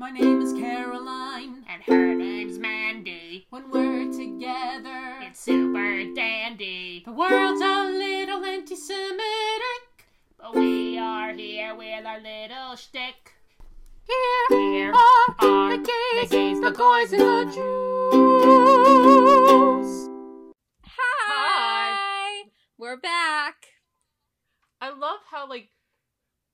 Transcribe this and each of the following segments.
My name is Caroline, And her name's Mandy. when we're together. It's super dandy. the world's a little anti Semitic. But we are here with our little shtick. Here Here are are the gays, the gays, the goys, and the boys, Jews. Hi. We're back. I love how like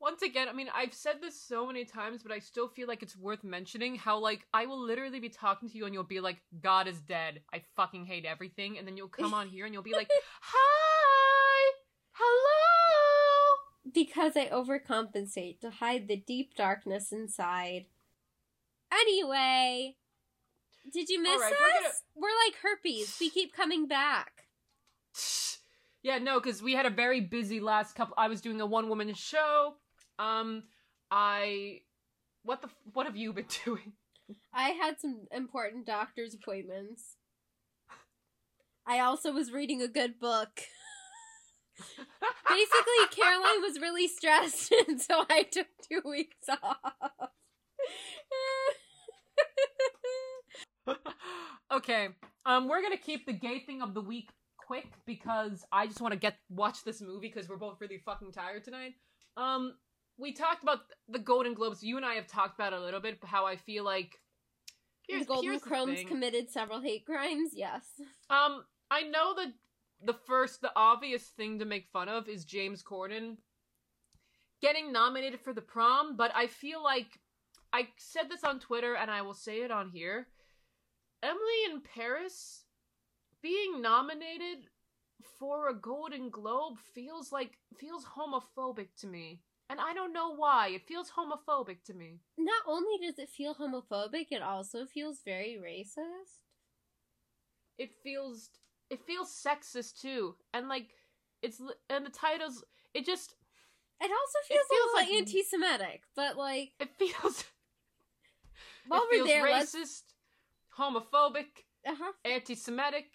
once again, I mean, I've said this so many times, but I still feel like it's worth mentioning how like I will literally be talking to you and you'll be like, God is dead. I fucking hate everything, and then you'll come on here and you'll be like, Hi, hello. Because I overcompensate to hide the deep darkness inside. Anyway, did you miss right, us? we're gonna- We're like herpes. We keep coming back. Yeah, no, because we had a very busy last couple. I was doing a one woman show. Um, I, what the, f- what have you been doing? I had some important doctor's appointments. I also was reading a good book. Basically, Caroline was really stressed, and so I took two weeks off. okay. Um, we're gonna keep the gay thing of the week quick because I just want to get watch this movie because we're both really fucking tired tonight. Um, we talked about the Golden Globes. You and I have talked about a little bit how I feel like the Golden here's the Chromes thing. committed several hate crimes. Yes. Um, I know that the first, the obvious thing to make fun of is James Corden getting nominated for the prom, but I feel like I said this on Twitter and I will say it on here. Emily in Paris being nominated for a Golden Globe feels like feels homophobic to me. And I don't know why. It feels homophobic to me. Not only does it feel homophobic, it also feels very racist. it feels it feels sexist too and like it's and the titles it just It also It feels, feels a little like- anti-Semitic, but like it feels while it we're feels there, let's racist homophobic uh-huh. anti-semitic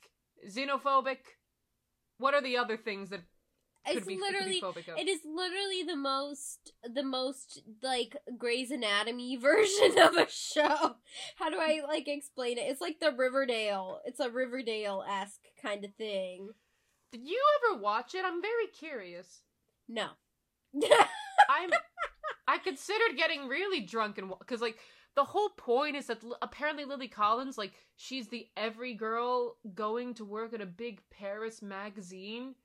xenophobic what are the other things that It's be, literally it is literally the most the most like Grey's Anatomy version of a show. How do I like explain it? It's like the Riverdale. It's a Riverdale esque kind of thing. did you ever watch it i'm very curious No. i'm i considered getting really drunk and because like the whole point is that l- apparently lily collins like she's the every girl going to work at a big paris magazine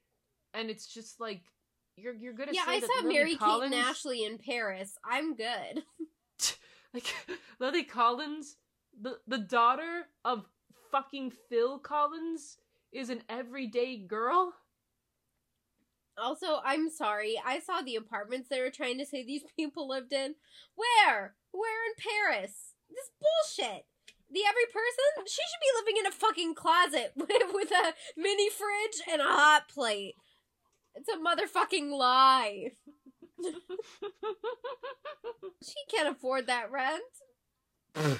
and it's just like you're you're gonna yeah, say I saw Mary Collins, Kate and Ashley in Paris. I'm good. like Lily Collins, the the daughter of fucking Phil Collins, is an everyday girl. Also, I'm sorry. I saw the apartments they were trying to say these people lived in. Where? Where in Paris? This bullshit. The every person? She should be living in a fucking closet with, with a mini fridge and a hot plate. It's a motherfucking lie. She can't afford that rent. I love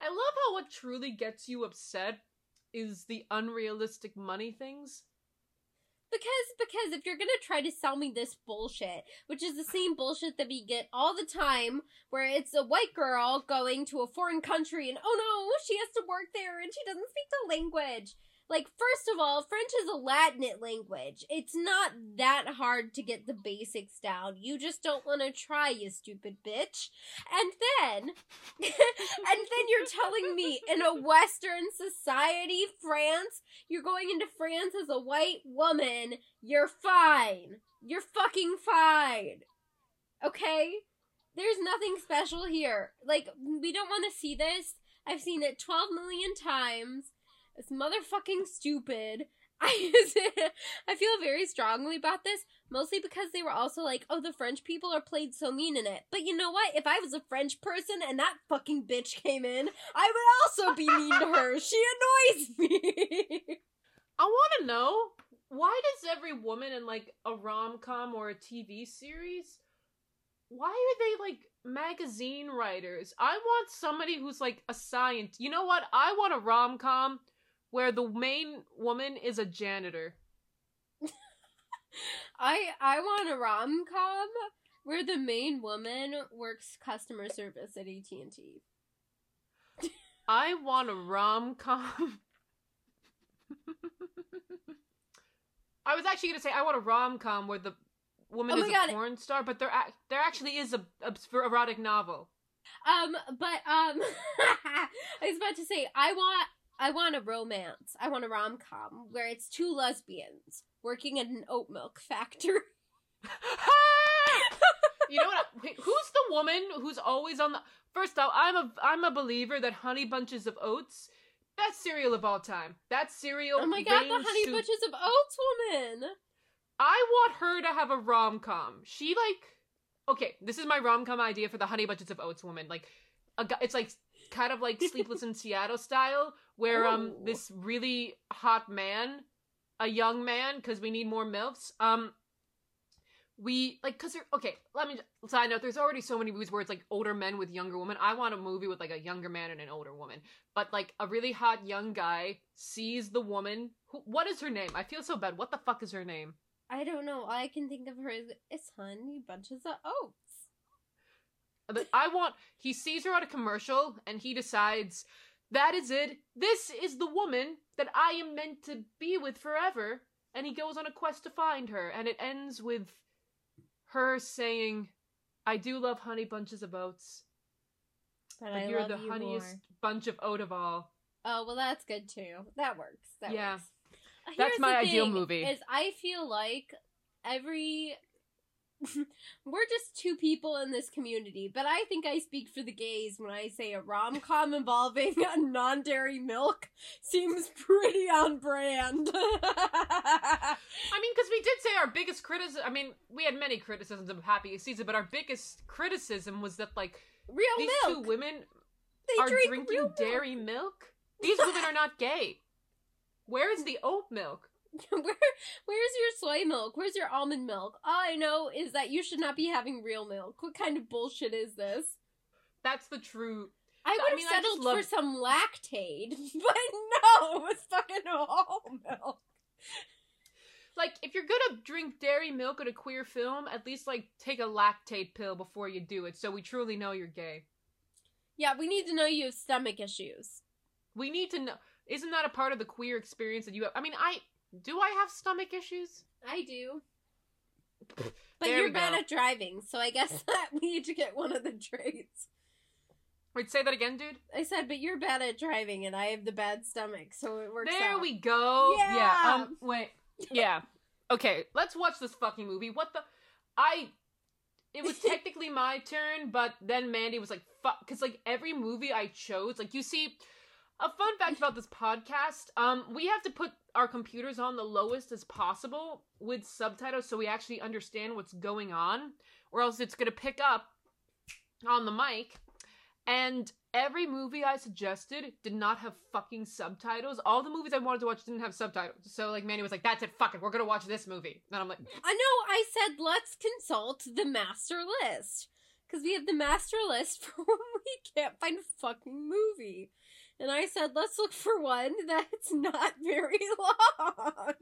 how what truly gets you upset is the unrealistic money things. Because because if you're gonna try to sell me this bullshit, which is the same bullshit that we get all the time, where it's a white girl going to a foreign country and oh no, she has to work there and she doesn't speak the language. Like, first of all, French is a Latinate language. It's not that hard to get the basics down. You just don't want to try, you stupid bitch. And then, and then you're telling me in a Western society, France, you're going into France as a white woman, you're fine. You're fucking fine. Okay? There's nothing special here. Like, we don't want to see this. I've seen it 12 million times. It's motherfucking stupid. I I feel very strongly about this, mostly because they were also like, oh, the French people are played so mean in it. But you know what? If I was a French person and that fucking bitch came in, I would also be mean to her. She annoys me. I want to know why does every woman in like a rom com or a TV series, why are they like magazine writers? I want somebody who's like a scientist. You know what? I want a rom com where the main woman is a janitor. I I want a rom com where the main woman works customer service at AT and T. I want a rom com. I was actually gonna say I want a rom com where the woman Oh is my a porn star, but there there actually is a, a erotic novel. Um, but um, I was about to say I want I want a romance. I want a rom com where it's two lesbians working at an oat milk factory. you know what? Wait, who's the woman who's always on the? First off, I'm a I'm a believer that Honey Bunches of Oats, best cereal of all time. That cereal. Oh my god, the honey soup- bunches of oats woman. I want her to have a rom com. She like okay, this is my rom com idea for the Honey Bunches of Oats woman. Like a it's like kind of like Sleepless in Seattle style, where um this really hot man, a young man, because we need more milfs. Um, we like because okay. Let me side note. There's already so many movies where it's like older men with younger women. I want a movie with like a younger man and an older woman, but like a really hot young guy sees the woman. Who, what is her name? I feel so bad. What the fuck is her name? I don't know. All I can think of her is it's honey bunches of oats. But I want he sees her on a commercial and he decides that is it. This is the woman that I am meant to be with forever. And he goes on a quest to find her, and it ends with her saying, "I do love honey bunches of oats, But, but I you're love the you honeyest more. bunch of oat of all." Oh well, that's good too. That works. That Yeah. works. Uh, That's here's my the ideal thing, movie. Is I feel like every we're just two people in this community, but I think I speak for the gays when I say a rom com involving a non dairy milk seems pretty on brand. I mean, because we did say our biggest criticism. I mean, we had many criticisms of Happy Season, but our biggest criticism was that like Real these milk. two women they are drink drinking real milk. dairy milk. These women are not gay. Where is the oat milk? Where, where's your soy milk? Where's your almond milk? All I know is that you should not be having real milk. What kind of bullshit is this? That's the true. I I would have mean, I just settled love- for some lactate, but no, it was fucking whole milk. Like, if you're gonna drink dairy milk at a queer film, at least like take a lactate pill before you do it, so we truly know you're gay. Yeah, we need to know you have stomach issues. We need to know. Isn't that a part of the queer experience that you have? I mean, I do. I have stomach issues. I do. But There you're bad at driving, so I guess that we need to get one of the traits. Wait, say that again, dude. I said, but you're bad at driving, and I have the bad stomach, so it works There out. we go. Yeah. Um. Wait. Yeah. Okay. Let's watch this fucking movie. What the? I. It was technically my turn, but then Mandy was like, "Fuck," because like every movie I chose, like you see, a fun fact about this podcast, um, we have to put our computers on the lowest as possible with subtitles, so we actually understand what's going on, or else it's gonna pick up on the mic. And every movie I suggested did not have fucking subtitles. All the movies I wanted to watch didn't have subtitles. So like Mandy was like, "That's it, fuck it, we're gonna watch this movie." And I'm like, I know, I said, let's consult the master list. Because we have the master list for when we can't find a fucking movie. And I said, let's look for one that's not very long.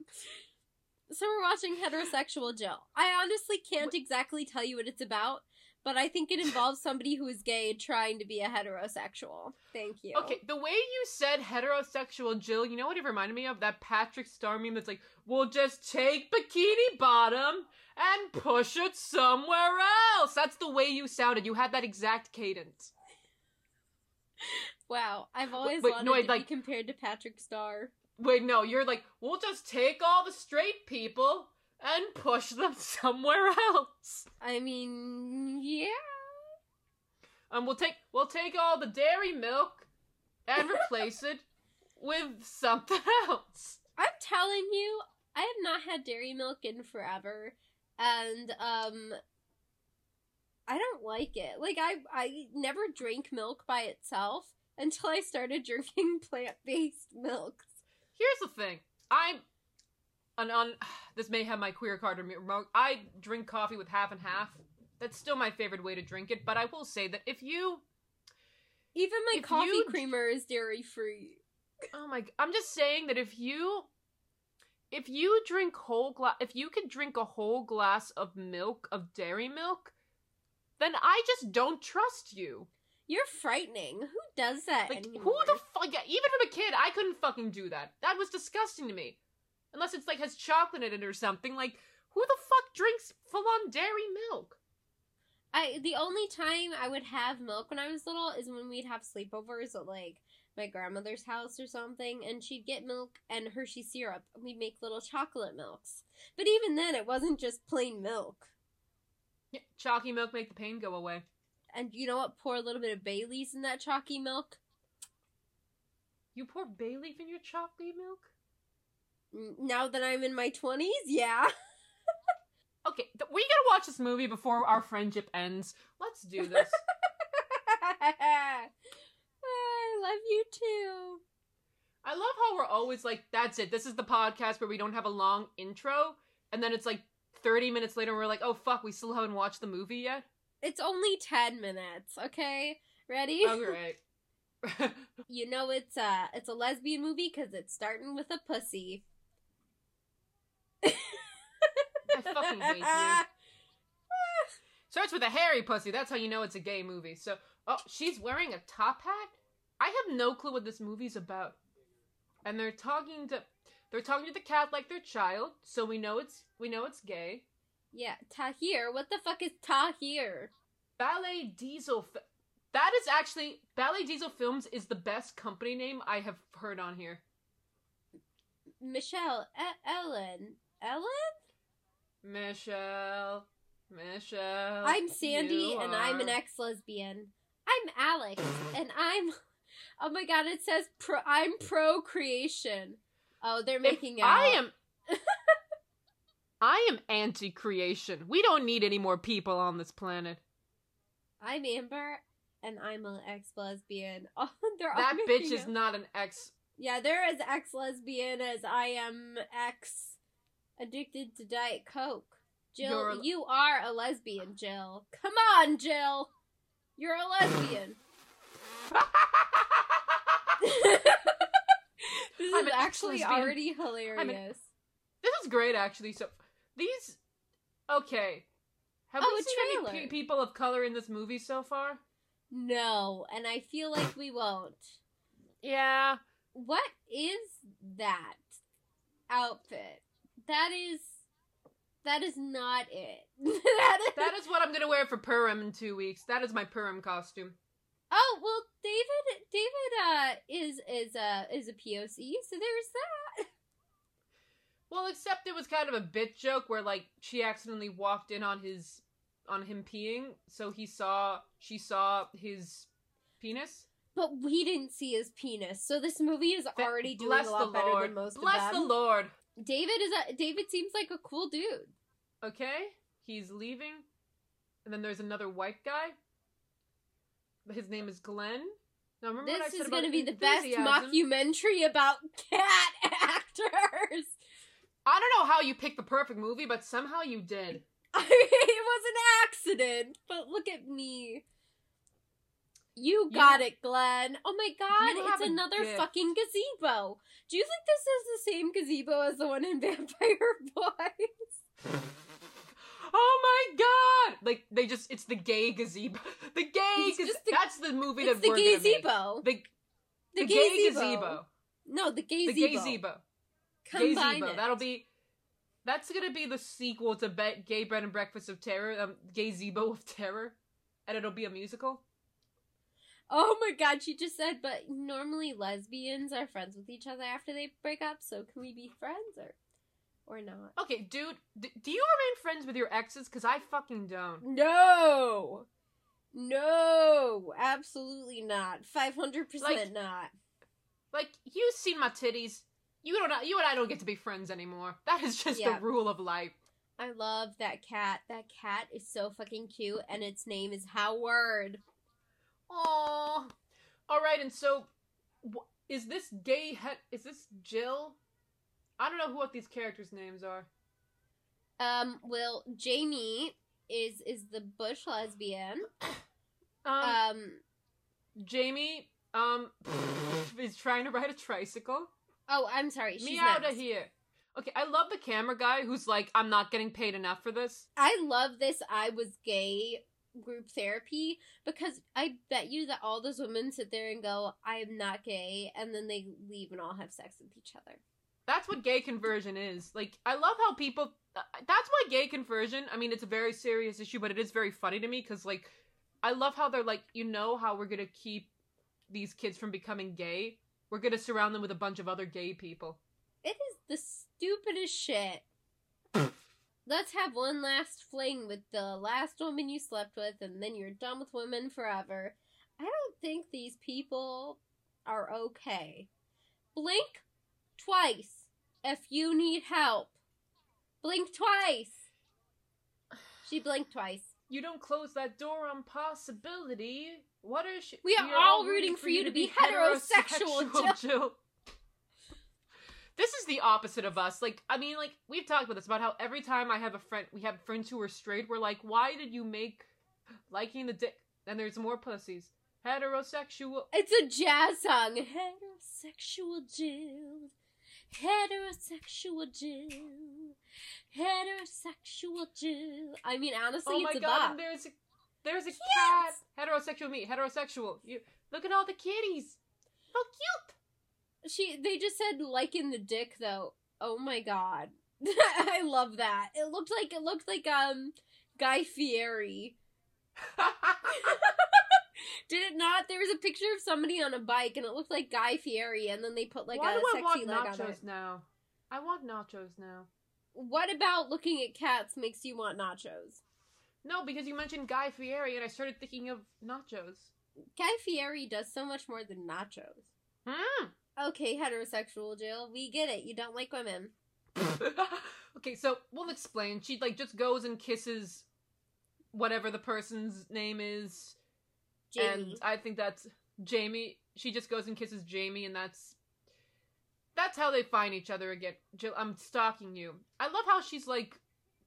So we're watching Heterosexual Jill. I honestly can't exactly tell you what it's about, but I think it involves somebody who is gay trying to be a heterosexual. Thank you. Okay, the way you said heterosexual Jill, you know what it reminded me of? That Patrick Star meme that's like, we'll just take Bikini Bottom and push it somewhere else. That's the way you sounded. You had that exact cadence. Wow, I've always wait, wanted no, to like- be compared to Patrick Star. Wait, no, you're like, we'll just take all the straight people and push them somewhere else. I mean, yeah. And we'll take we'll take all the dairy milk and replace it with something else. I'm telling you, I have not had dairy milk in forever, and um, I don't like it. Like I, I never drink milk by itself until I started drinking plant based milks. Here's the thing. I'm an on this may have my queer card remote. I drink coffee with half and half. That's still my favorite way to drink it, but I will say that if you Even my coffee you- creamer is dairy free. Oh my! I'm just saying that if you, if you drink whole glass, if you could drink a whole glass of milk of dairy milk, then I just don't trust you. You're frightening. Who does that Like, anymore? who the fuck? Yeah, even from a kid, I couldn't fucking do that. That was disgusting to me. Unless it's like has chocolate in it or something. Like, who the fuck drinks full on dairy milk? I the only time I would have milk when I was little is when we'd have sleepovers at like my grandmother's house or something, and she'd get milk and Hershey syrup. and We'd make little chocolate milks, but even then, it wasn't just plain milk. Yeah, chalky milk make the pain go away. And you know what? Pour a little bit of Bailey's in that chalky milk. You pour bay leaf in your chocolate milk? Now that I'm in my twenties, yeah. Okay, th- we gotta watch this movie before our friendship ends. Let's do this. I love you too. I love how we're always like, that's it. This is the podcast where we don't have a long intro. And then it's like 30 minutes later, and we're like, oh fuck, we still haven't watched the movie yet. It's only ten minutes. Okay, ready? All right. You know it's a it's a lesbian movie because it's starting with a pussy. I fucking hate you. Starts with a hairy pussy. That's how you know it's a gay movie. So, oh, she's wearing a top hat. I have no clue what this movie's about. And they're talking to, they're talking to the cat like their child. So we know it's we know it's gay. Yeah, Tahir. What the fuck is Tahir? Ballet Diesel. Fi- that is actually Ballet Diesel Films is the best company name I have heard on here. Michelle. E- Ellen. Ellen? Michelle, Michelle. I'm Sandy, and I'm an ex lesbian. I'm Alex, and I'm. Oh my god! It says pro. I'm pro creation. Oh, they're If making out. I am. I am anti-creation. We don't need any more people on this planet. I'm Amber, and I'm an ex lesbian. Oh, That bitch is not an ex. Yeah, they're as ex lesbian as I am ex addicted to Diet Coke. Jill, You're you are a lesbian, Jill. Come on, Jill. You're a lesbian. this I'm is actually ex-lesbian. already hilarious. this is great, actually. So these, okay. Have Oh, we seen any people of color in this movie so far? No, and I feel like we won't. Yeah. What is that outfit? That is that is not it. that is That is what I'm gonna wear for Purim in two weeks. That is my Purim costume. Oh well, David. David uh, is is a is a POC, so there's that. Well, except it was kind of a bit joke where like she accidentally walked in on his on him peeing, so he saw she saw his penis. But we didn't see his penis, so this movie is already doing bless a lot the better than most Bless of the. Lord. David is a David seems like a cool dude. Okay, he's leaving, and then there's another white guy. His name is Glenn. Now remember what I This said is going to be the best enthusiasm? mockumentary about cat actors. I don't know how you picked the perfect movie, but somehow you did. I mean, it was an accident, but look at me. You got it, Glenn. Oh my god, it's another gift. fucking gazebo. Do you think this is the same gazebo as the one in Vampire Boys? Oh my god! Like they just it's the gay gazebo. The gay gazebo. That's the movie It's that the we're gazebo. The, The, the gay gazebo. gazebo. No, the The gazebo. Combine Gazebo. it. That'll be that's gonna be the sequel to Be- Gay Bed and Breakfast of Terror, um, Gazebo of Terror, and it'll be a musical. Oh my god, she just said, but normally lesbians are friends with each other after they break up, so can we be friends or or not? Okay, dude, d- do you remain friends with your exes? Cause I fucking don't. No. No, absolutely not. 500% Like- not. Like you've seen my titties. You don't. You and I don't get to be friends anymore. That is just Yeah. the rule of life. I love that cat. That cat is so fucking cute, and its name is Howard. Aww. All right, and so is this gay? He- is this Jill? I don't know who what these characters' names are. Um, well, Jamie is is the bush lesbian. Um, Um, Jamie, um, is trying to ride a tricycle. Oh, I'm sorry. She's Me out next. of here. Okay, I love the camera guy who's like, I'm not getting paid enough for this. I love this I was gay group therapy because I bet you that all those women sit there and go, I am not gay, and then they leave and all have sex with each other. That's what gay conversion is. Like, I love how people. That's why gay conversion. I mean, it's a very serious issue, but it is very funny to me because, like, I love how they're like, you know, how we're gonna keep these kids from becoming gay. We're gonna surround them with a bunch of other gay people. It is the stupidest shit. Let's have one last fling with the last woman you slept with, and then you're done with women forever. I don't think these people are okay. Blink twice if you need help. Blink twice. She blinked twice. You don't close that door on possibility. What is she? We are all rooting for you to be heterosexual, Jill. This is the opposite of us. Like, I mean, like we've talked about this about how every time I have a friend, we have friends who are straight. We're like, why did you make liking the dick? And there's more pussies. Heterosexual. It's a jazz song. Heterosexual Jill. Heterosexual Jill. Heterosexual Jill. I mean, honestly, oh my it's a god! bop. And there's a, there's a Cute. cat. Heterosexual me. Heterosexual. You look at all the kitties. How cute. She they just said like in the dick though. Oh my god. I love that. It looked like it looked like um Guy Fieri. Did it not? There was a picture of somebody on a bike and it looked like Guy Fieri and then they put like Why a do I sexy want leg on nachos it. now? I want nachos now. What about looking at cats makes you want nachos? No, because you mentioned Guy Fieri, and I started thinking of nachos. Guy Fieri does so much more than nachos. Hmm. Okay, heterosexual Jill, we get it. You don't like women. okay, so we'll explain. She like just goes and kisses whatever the person's name is, Jamie. and I think that's Jamie. She just goes and kisses Jamie, and that's that's how they find each other again. Jill, I'm stalking you. I love how she's like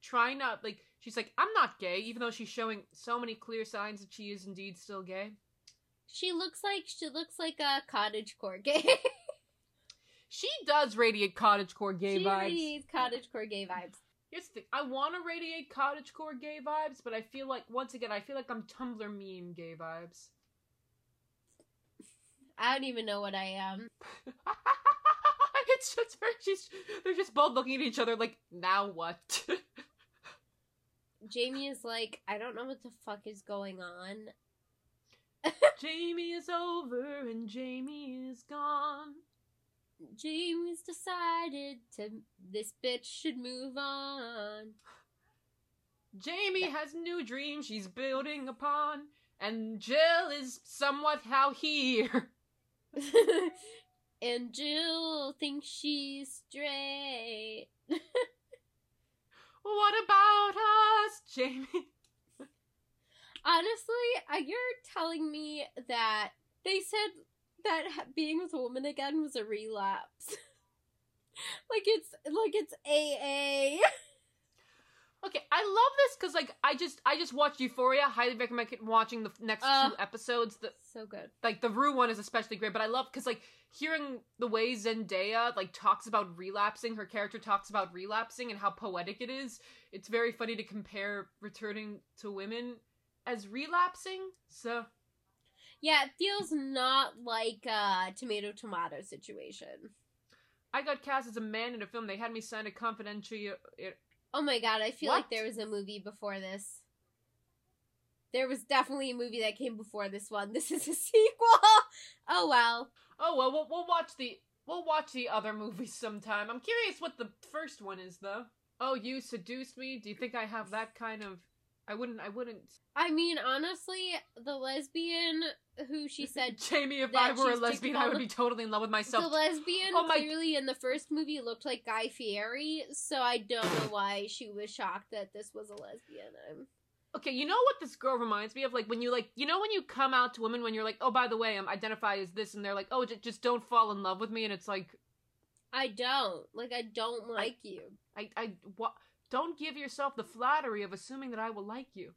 trying not like she's like I'm not gay, even though she's showing so many clear signs that she is indeed still gay. She looks like she looks like a cottagecore gay. She does radiate cottagecore gay she vibes. radiates cottagecore gay vibes. Here's the thing. I want to radiate cottagecore gay vibes, but I feel like once again, I feel like I'm Tumblr meme gay vibes. I don't even know what I am. it's just her. She's they're just both looking at each other like, now what? Jamie is like, I don't know what the fuck is going on. Jamie is over and Jamie is gone. Jamie's decided to this bitch should move on. Jamie has new dreams she's building upon, and Jill is somewhat how here. and Jill thinks she's straight. What about us, Jamie? Honestly, uh, you're telling me that they said that being with a woman again was a relapse. like it's like it's AA. Okay, I love this because like I just I just watched Euphoria. Highly recommend watching the next Uh. two episodes. The so good. like the Rue one is especially great, but I love because like hearing the way Zendaya like talks about relapsing, her character talks about relapsing and how poetic it is. It's very funny to compare returning to women as relapsing. So Yeah, it feels not like a tomato tomato situation. I got cast as a man in a film. They had me sign a confidential. Uh, oh my god, I feel What? like there was a movie before this. There was definitely a movie that came before this one. This is a sequel. Oh well. Oh well, we'll we'll watch the we'll watch the other movies sometime. I'm curious what the first one is though. Oh, you seduced me. Do you think I have that kind of? I wouldn't. I wouldn't. I mean, honestly, the lesbian who she said Jamie, if I were a lesbian, I would be totally in love with myself. the lesbian Oh my- clearly in the first movie looked like Guy Fieri, so I don't know why she was shocked that this was a lesbian. I'm Okay, you know what this girl reminds me of? Like when you like, you know when you come out to women when you're like, oh, by the way, um, I'm identified as this, and they're like, oh, j- just don't fall in love with me, and it's like, I don't. Like I don't like you. I, I, what? Don't give yourself the flattery of assuming that I will like you.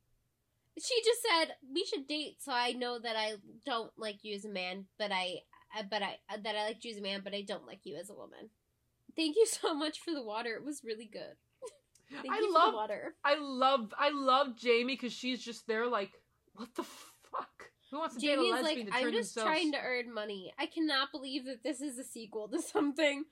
She just said we should date, so I know that I don't like you as a man, but I, but I that I like you as a man, but I don't like you as a woman. Thank you so much for the water. It was really good. Thank I love water. I love I love Jamie because she's just there like What the fuck? Who wants to date a Jamie's lesbian like, to I'm just themselves? trying to earn money. I cannot believe that this is a sequel to something.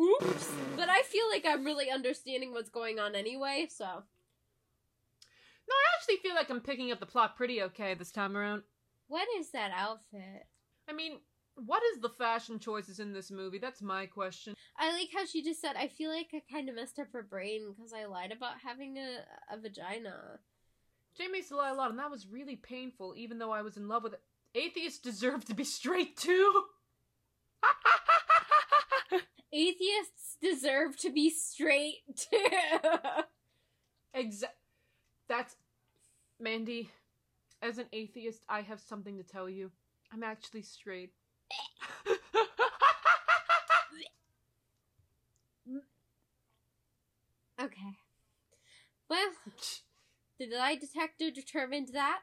Oops. but I feel like I'm really understanding what's going on anyway, so. No, I actually feel like I'm picking up the plot pretty okay this time around. What is that outfit? I mean, what is the fashion choices in this movie? That's my question. I like how she just said, I feel like I kind of messed up her brain because I lied about having a, a vagina. Jamie used to lie a lot, and that was really painful, even though I was in love with it. Atheists deserve to be straight too. Atheists deserve to be straight too. Exa- That's Mandy. As an atheist, I have something to tell you. I'm actually straight. okay. Well, the lie detector determined that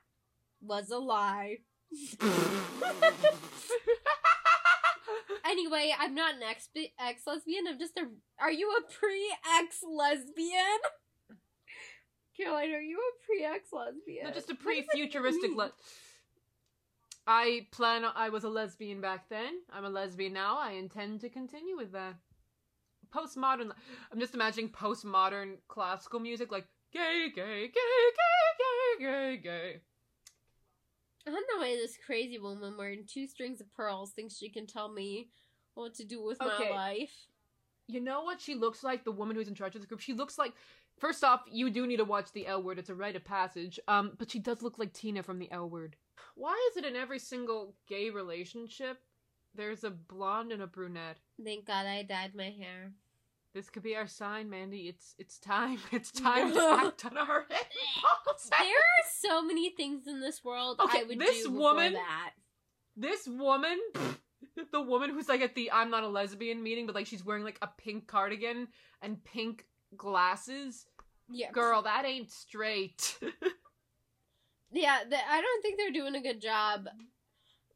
was a lie. Anyway, I'm not an ex ex lesbian. I'm just a. Are you a pre ex lesbian? Caroline, are you a pre ex lesbian? No, just a pre-futuristic. Le- I plan. I was a lesbian back then. I'm a lesbian now. I intend to continue with that. Postmodern. I'm just imagining postmodern classical music, like gay, gay, gay, gay, gay, gay, gay. I don't know why this crazy woman wearing two strings of pearls thinks she can tell me what to do with Okay. my life. You know what she looks like? The woman who's in charge of the group. She looks like. First off, you do need to watch the L Word. It's a rite of passage. Um, but she does look like Tina from the L Word. Why is it in every single gay relationship there's a blonde and a brunette? Thank God I dyed my hair. This could be our sign, Mandy. It's it's time. It's time to act on our impulse. There are so many things in this world Okay, I would this do woman- that. This woman, the woman who's like at the I'm not a lesbian meeting, but like she's wearing like a pink cardigan and pink glasses. Yeah, Girl, that ain't straight. Yeah, th- I don't think they're doing a good job.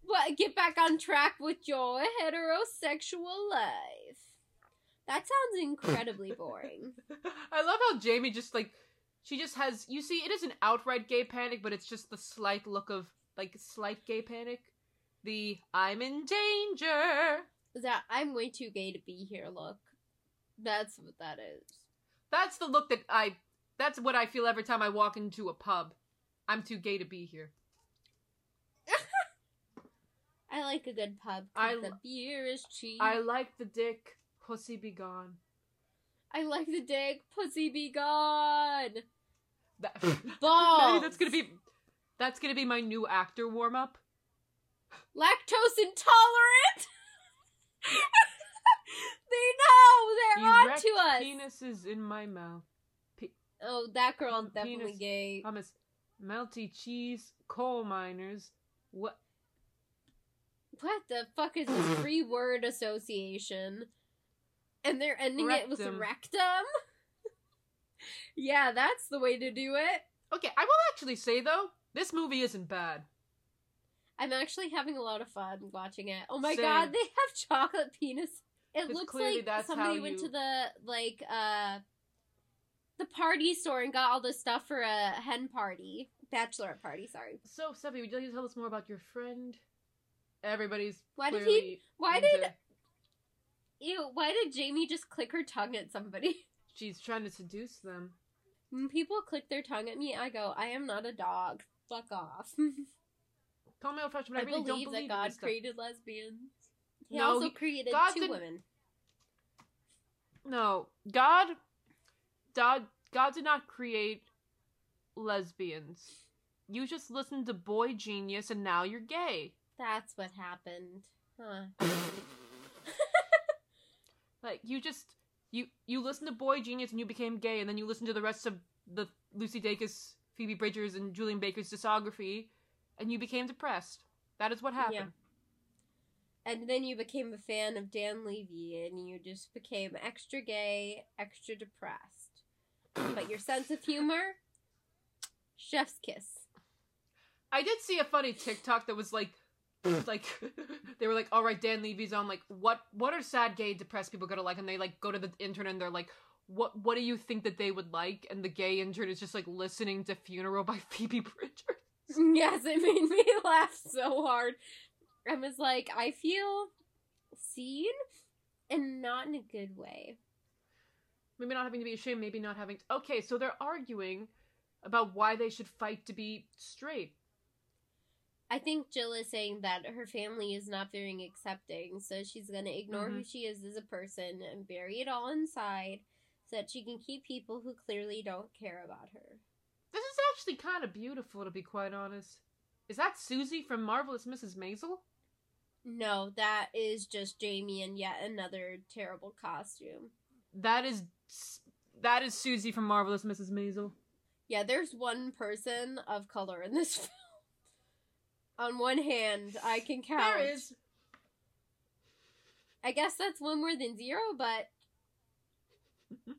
What? Get back on track with your heterosexual life. That sounds incredibly boring. I love how Jamie just like she just has you see it is an outright gay panic, but it's just the slight look of like slight gay panic. The I'm in danger. that I'm way too gay to be here. Look, that's what that is. That's the look that I that's what I feel every time I walk into a pub. I'm too gay to be here. I like a good pub. I the beer is cheap. I like the dick. Pussy be gone. I like the dick. Pussy be gone. That, Balls. That's gonna be that's gonna be my new actor warm up. Lactose intolerant. they know they're Erect onto us. penises in my mouth. Oh, that girl's Um, definitely penis. gay. Hummus, melty cheese, coal miners. What? What the fuck is this free word association? And they're ending it with Rectum. rectum? yeah, that's the way to do it. Okay, I will actually say though, this movie isn't bad. I'm actually having a lot of fun watching it. Oh my Same. god, they have chocolate penis. It looks like somebody how went you- to the like uh the party store and got all this stuff for a hen party. Bachelorette party, sorry. So, Steffi, would you like to tell us more about your friend? Everybody's Why did he why into- did ew, why did Jamie just click her tongue at somebody? she's trying to seduce them? When people click their tongue at me, I go, I am not a dog. Fuck off. Call me old fashioned, but I, I really believe don't believe in God stuff. created lesbians. He No, also he- created God 2 didn't- women. No, God, God, God did not create lesbians. You just listened to Boy Genius, and now you're gay. That's what happened. Huh. Like you just you you listened to Boy Genius and you became gay, and then you listened to the rest of the Lucy Dacus, Phoebe Bridgers, and Julien Baker's discography, and you became depressed. That is what happened. And then you became a fan of Dan Levy and you just became extra gay, extra depressed. But your sense of humor? Chef's kiss. I did see a funny TikTok that was like, mm. like they were like, "All right, Dan Levy's on. Like, what what are sad, gay, depressed people gonna like?" And they like go to the intern and they're like, "What what do you think that they would like?" And the gay intern is just like listening to "Funeral" by Phoebe Bridgers. Yes, it made me laugh so hard. I was like, I feel seen and not in a good way. Maybe not having to be ashamed, maybe not having. To... Okay, so they're arguing about why they should fight to be straight. I think Jill is saying that her family is not very accepting, so she's gonna ignore who Mhm. she is as a person and bury it all inside so that she can keep people who clearly don't care about her. This is actually kind of beautiful, to be quite honest. Is that Susie from Marvelous Mrs. Maisel? No, that is just Jamie in yet another terrible costume. That is that is Susie from Marvelous Mrs. Maisel. Yeah, there's one person of color in this film. On one hand, I can count. There is. I guess that's one more than zero, but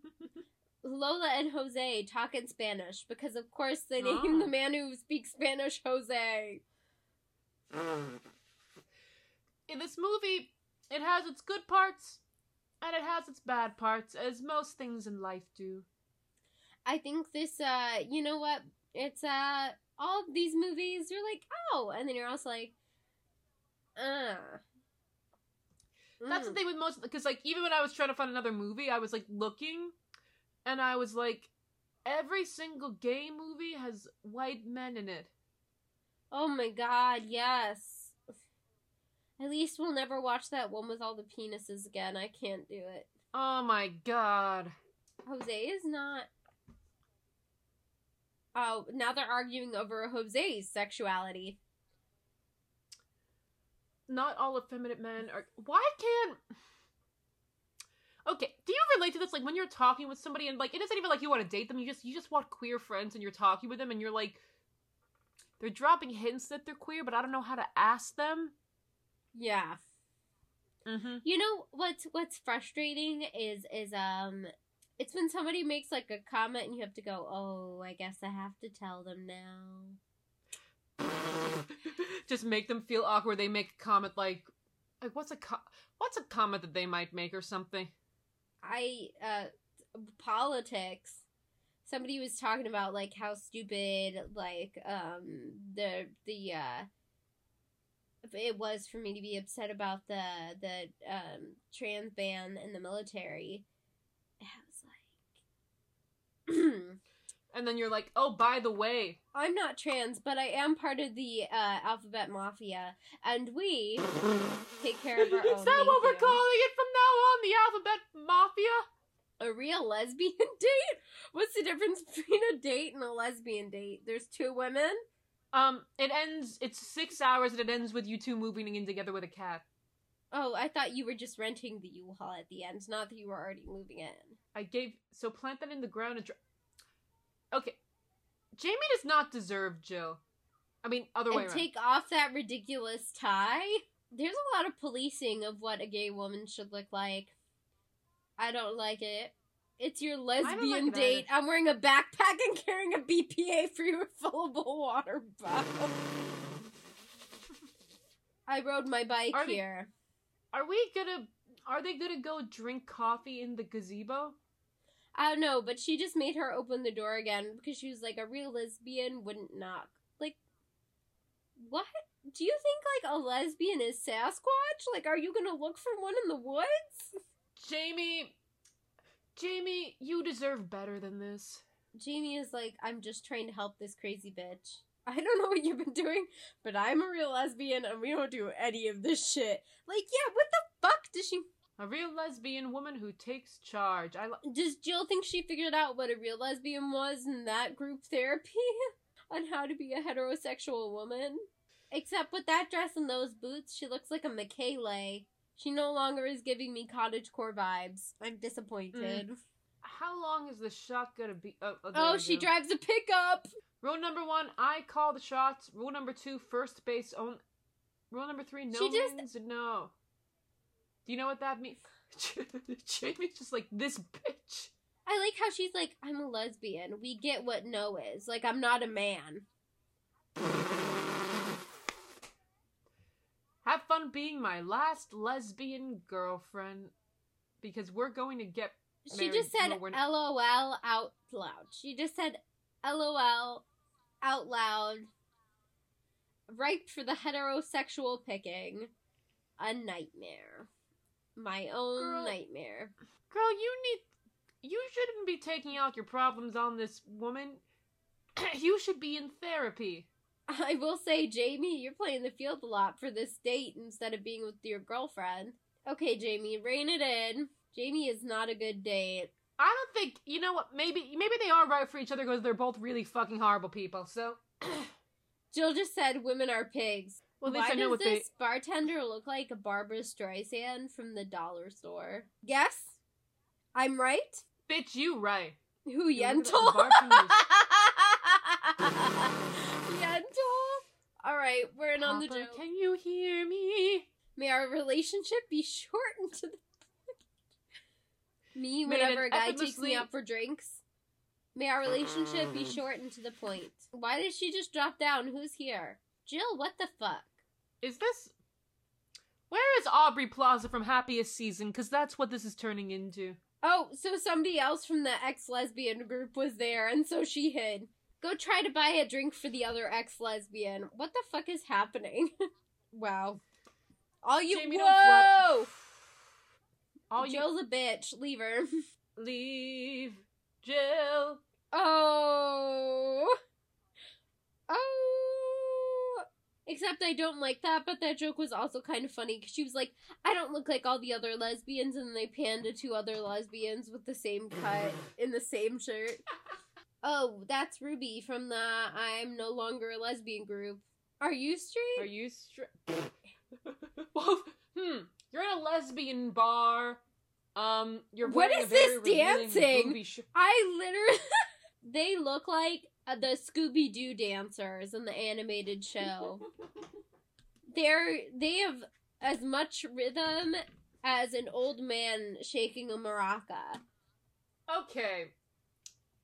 Lola and Jose talk in Spanish because, of course, they named Oh. Ah. the man who speaks Spanish Jose. In this movie, it has its good parts and it has its bad parts, as most things in life do. I think this, uh, you know what? It's, uh, all of these movies, you're like, oh, and then you're also like, uh. That's the Mm. thing with most because like even when I was trying to find another movie, I was like looking and I was like every single gay movie has white men in it. Oh my god, yes. At least we'll never watch that one with all the penises again. I can't do it. Oh my god. Jose is not. Oh, now they're arguing over Jose's sexuality. Not all effeminate men are why can't Okay, do you relate to this like when you're talking with somebody and like it isn't even like you want to date them, you just you just want queer friends and you're talking with them and you're like they're dropping hints that they're queer, but I don't know how to ask them. Yeah. Mm-hmm. You know what's what's frustrating is is um it's when somebody makes like a comment and you have to go, "Oh, I guess I have to tell them now." just make them feel awkward. They make a comment like, like what's a co- what's a comment that they might make or something. I uh politics. Somebody was talking about like how stupid like um the the uh it was for me to be upset about the the um trans ban in the military. I was like And then you're like, oh, by the way, I'm not trans, but I am part of the uh, alphabet mafia, and we take care of our Is own. that what we're you. calling it from now on? The alphabet mafia? a real lesbian date? What's the difference between a date and a lesbian date? There's two women. Um, it ends. It's six hours, and it ends with you two moving in together with a cat. Oh, I thought you were just renting the U-Haul at the end, not that you were already moving in. I gave so plant that in the ground and. Dr- okay, Jamie does not deserve Jill. I mean, other way and take off that ridiculous tie. There's a lot of policing of what a gay woman should look like. I don't like it. It's your lesbian date. I'm wearing a backpack and carrying a BPA free refillable water bottle. I rode my bike Are they- here. Are we gonna? Are they gonna go drink coffee in the gazebo? I don't know, but she just made her open the door again because she was like, a real lesbian wouldn't knock. Like, what? Do you think, like, a lesbian is Sasquatch? Like, are you gonna look for one in the woods? Jamie, Jamie, you deserve better than this. Jamie is like, I'm just trying to help this crazy bitch. I don't know what you've been doing, but I'm a real lesbian and we don't do any of this shit. Like, yeah, what the fuck does she. A real lesbian woman who takes charge. I. Lo- Does Jill think she figured out what a real lesbian was in that group therapy? on how to be a heterosexual woman? Except with that dress and those boots, she looks like a Michaela. She no longer is giving me cottagecore vibes. I'm disappointed. Mm. How long is the shot gonna be? Oh, oh, Oh, she go. drives a pickup! Rule number one: I call the shots. Rule number two: first base on. Rule number three: no She just- means no. Do you know what that means? Jamie's just like this bitch. I like how she's like, I'm a lesbian. We get what no is. Like, I'm not a man. Have fun being my last lesbian girlfriend, because we're going to get. She just said LOL out loud. She just said LOL out loud. ripe for the heterosexual picking. A nightmare. My own Girl. nightmare. Girl, you need. You shouldn't be taking out your problems on this woman. you should be in therapy. I will say, Jamie, you're playing the field a lot for this date instead of being with your girlfriend. Okay, Jamie, rein it in. Jamie is not a good date. I don't think you know what. Maybe maybe they are right for each other because they're both really fucking horrible people. So, Jill just said women are pigs. well, Why does what they. this bartender look like a Barbra Streisand from the dollar store? Yes? I'm right? Bitch, you right. Who, Yeah, look at Yentl? that bartender's- Yentl? Alright, we're in on the Papa, joke. Can you hear me? May our relationship be shortened to the Me whenever a guy takes me out for drinks. May our relationship be mm. shortened to the point. Why did she just drop down? Who's here? Jill, what the fuck? Is this? Where is Aubrey Plaza from Happiest Season? Because that's what this is turning into. Oh, so somebody else from the ex lesbian group was there, and so she hid. Go try to buy a drink for the other ex lesbian. What the fuck is happening? wow. All you Jamie, whoa! All you Jill's a bitch. Leave her. leave, Jill. Oh. Oh. Except I don't like that, but that joke was also kind of funny because she was like, I don't look like all the other lesbians, and they panned to two other lesbians with the same cut in the same shirt. Oh, that's Ruby from the I'm no longer a lesbian group. Are you straight? Are you straight? well, hmm. You're in a lesbian bar. Um, you're what is this dancing? sh- I literally. they look like uh, the Scooby Doo dancers in the animated show. They're they have as much rhythm as an old man shaking a maraca. Okay.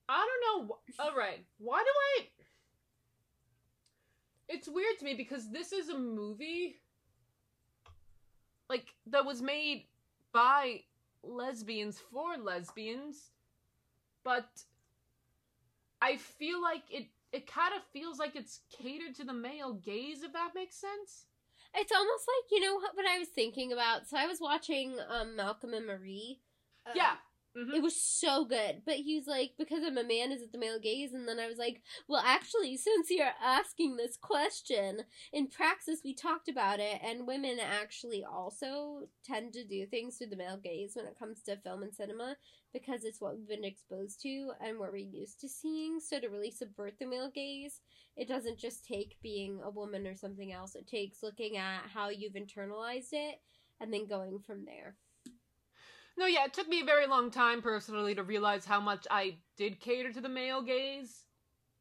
I don't know. All right. Why do I? It's weird to me because this is a movie, like that was made by lesbians for lesbians, but I feel like it. It kind of feels like it's catered to the male gaze, if that makes sense. It's almost like you know what, what I was thinking about. So I was watching um, Malcolm and Marie. Uh, yeah. Mhm. It was so good. But he was like, because I'm a man, is it the male gaze? And then I was like, well, actually, since you're asking this question, in praxis, we talked about it, and women actually also tend to do things through the male gaze when it comes to film and cinema because it's what we've been exposed to and what we're used to seeing. So to really subvert the male gaze, it doesn't just take being a woman or something else, it takes looking at how you've internalized it and then going from there. No, yeah, it took me a very long time personally to realize how much I did cater to the male gaze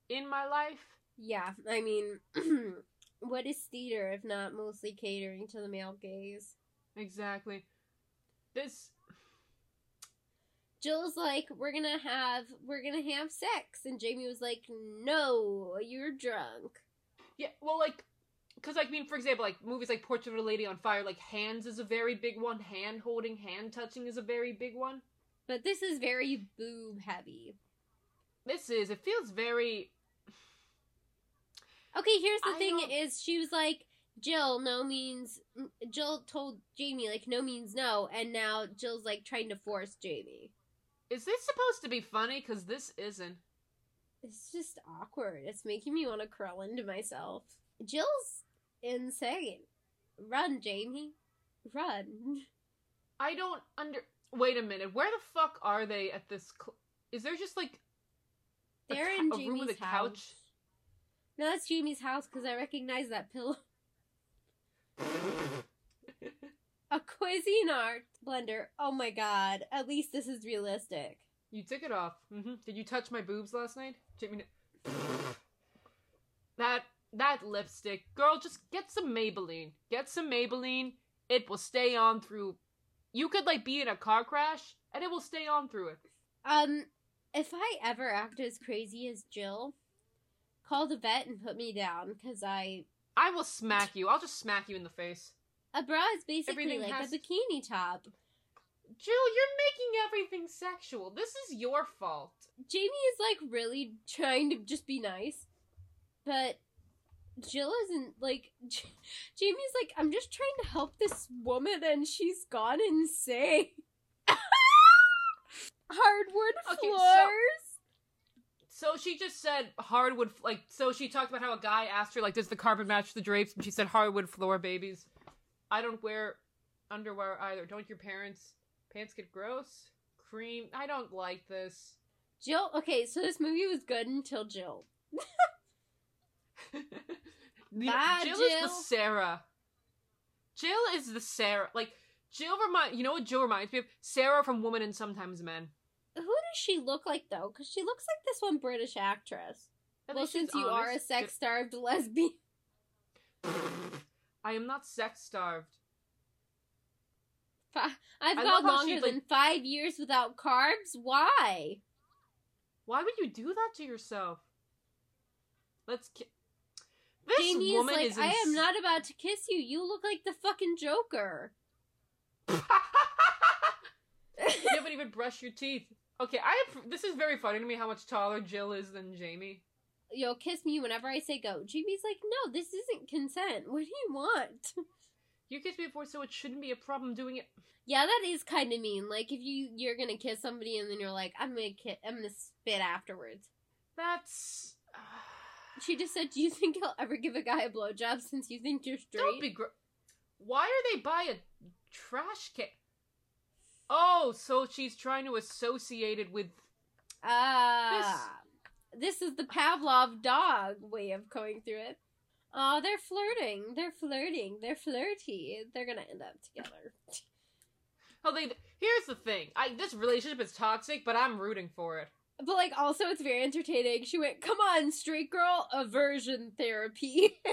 in my life. Yeah, I mean, what is theater if not mostly catering to the male gaze? Exactly. This Jill's like, "We're gonna have, we're gonna have sex," and Jamie was like, "No, you're drunk." yeah, well like cuz like I mean for example like movies like Portrait of a Lady on Fire like hands is a very big one, hand holding, hand touching is a very big one. But this is very boob heavy. This is it feels very Okay, here's the I thing: don't- is she was like, "Jill, no means." Mm, Jill told Jamie like, "No means no," and now Jill's like trying to force Jamie. Is this supposed to be funny cuz this isn't. It's just awkward. It's making me want to curl into myself. Jill's insane. Run, Jamie. Run. I don't under Wait a minute. Where the fuck are they at this cl- Is there just like They're cou- in Jamie's room with a house. couch? No, that's Jamie's house because I recognize that pillow. A Cuisinart blender. Oh my god. At least this is realistic. You took it off. hmm Did you touch my boobs last night? Jamie. That that lipstick, girl. Just get some Maybelline. Get some Maybelline. It will stay on through. You could like be in a car crash, and it will stay on through it. Um, if I ever act as crazy as Jill, call the vet and put me down because I. I will smack you. I'll just smack you in the face. A bra is basically Everything like has- a bikini top. Jill, you're making everything sexual. This is your fault. Jamie is like really trying to just be nice, but Jill isn't like J- Jamie's like I'm just trying to help this woman and she's gone insane. Hardwood Okay, so- floors. So she just said hardwood, like, so she talked about how a guy asked her, like, does the carpet match the drapes? And she said hardwood floor babies. I don't wear underwear either. Don't your parents' pants get gross? Cream. I don't like this. Jill. Okay, so this movie was good until Jill. The- Bye, Jill, is the Sarah. Jill is the Sarah. Like, Jill remind you know what Jill reminds me of? Sarah from Woman and Sometimes Men. Who does she look like though? Because she looks like this one British actress. Well, since you are a sex starved lesbian. I am not sex starved. I've I gone longer like- than five years without carbs. Why? Why would you do that to yourself? Let's. Ki- this Jamie is like, is. I am not about to kiss you. You look like the fucking Joker. you haven't even brushed your teeth. Okay, I. This is very funny to me how much taller Jill is than Jamie. Yo, kiss me whenever I say go. Jamie's like, no, this isn't consent. What do you want? You kissed me before, so it shouldn't be a problem doing it. yeah, that is kind of mean. Like if you you're gonna kiss somebody and then you're like, I'm gonna kiss, I'm gonna spit afterwards. That's. She just said, Do you think he'll ever give a guy a blowjob since you think you're straight? Don't be. Gr- Why are they by a trash can? Oh, so she's trying to associate it with. Ah, this is the Pavlov dog way of going through it. Oh, they're flirting. They're flirting. They're flirty. They're gonna end up together. Oh, they. Here's the thing. I this relationship is toxic, but I'm rooting for it. But like, also, it's very entertaining. She went, "Come on, straight girl, aversion therapy."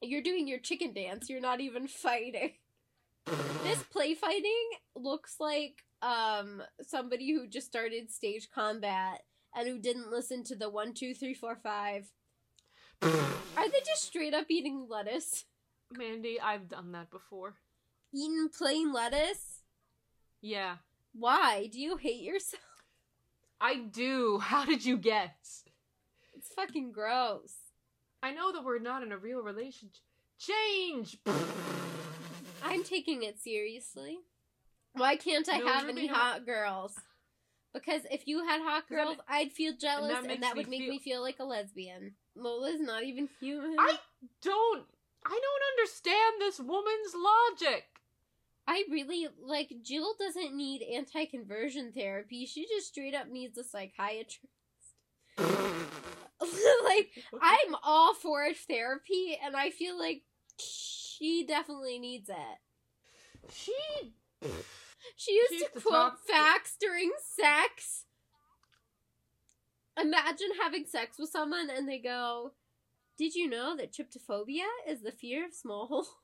You're doing your chicken dance. You're not even fighting. This play fighting looks like um somebody who just started stage combat and who didn't listen to the one, two, three, four, five. Are they just straight up eating lettuce? Mandy, I've done that before. Eating plain lettuce? Yeah, Why? Do you hate yourself? I do. How did you guess? It's fucking gross. I know that we're not in a real relationship. Change. I'm taking it seriously. Why can't I No, have any hot girls? Because if you had hot that girls, I'd feel jealous, and that, makes me would make feel- me feel like a lesbian. Lola's not even human. I don't. I don't understand this woman's logic. I really like Jill doesn't need anti-conversion therapy. She just straight up needs a psychiatrist. like I'm all for therapy and I feel like she definitely needs it. She. She used to quote facts during sex. Imagine having sex with someone and they go, "Did you know that trypophobia is the fear of small holes?"